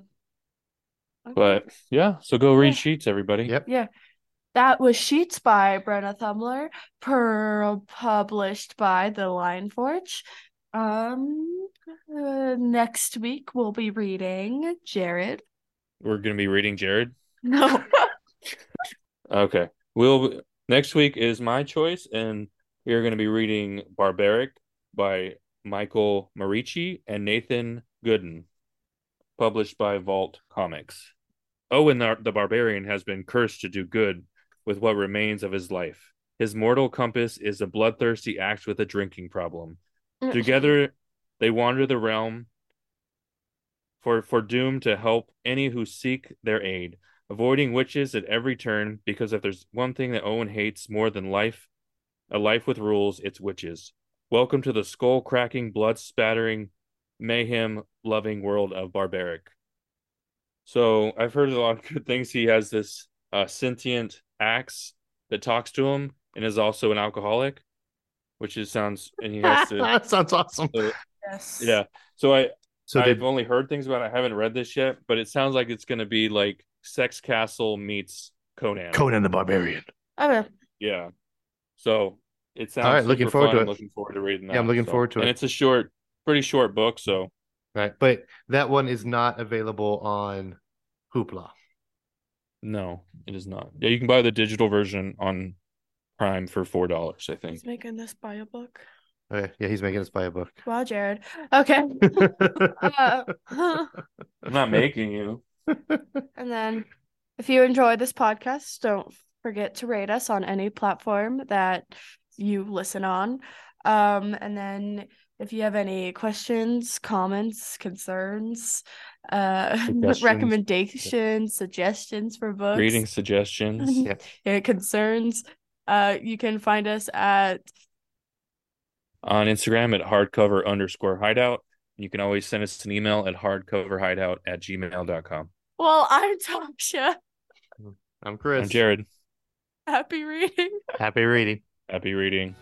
Okay. But yeah, so go read Yeah. Sheets, everybody. Yep. Yeah. That was Sheets by Brenna Thummler, per published by The Lion Forge. Um, uh, next week we'll be reading Jared. We're gonna be reading Jared. No. Okay. We'll next week is my choice, and we are gonna be reading Barbaric by Michael Moreci and Nathan Gooden, published by Vault Comics. Owen the, the Barbarian has been cursed to do good with what remains of his life. His mortal compass is a bloodthirsty axe with a drinking problem. Mm. Together they wander the realm for for doom to help any who seek their aid, avoiding witches at every turn, because if there's one thing that Owen hates more than life, a life with rules, it's witches. Welcome to the skull cracking, blood spattering, mayhem loving world of barbaric. So I've heard a lot of good things. He has this uh, sentient axe that talks to him and is also an alcoholic, which is sounds and he has to that sounds awesome. so, Yes. yeah. So I So I've did, only heard things about it. I haven't read this yet, but it sounds like it's going to be like Sex Castle meets Conan. Conan the Barbarian. Okay. Yeah. So it sounds All right, looking forward fun. to I'm it. looking forward to reading that. Yeah, I'm looking so- forward to it. And it's a short, pretty short book. So Right. But that one is not available on Hoopla. no, it is not. Yeah, you can buy the digital version on Prime for four dollars. I think. He's making this buy a book. Okay. Yeah, he's making us buy a book. Wow, Jared. Okay. Uh, I'm not making you. and then if you enjoy this podcast, don't forget to rate us on any platform that you listen on. Um, and then if you have any questions, comments, concerns, uh, Suggestions. recommendations, suggestions for books, Reading suggestions. Yep. yeah, concerns, uh, you can find us at on Instagram at hardcover underscore hideout. You can always send us an email at hardcoverhideout at gmail.com. well, I'm Tasha. I'm Chris. I'm Jared. Happy reading. Happy reading. Happy reading.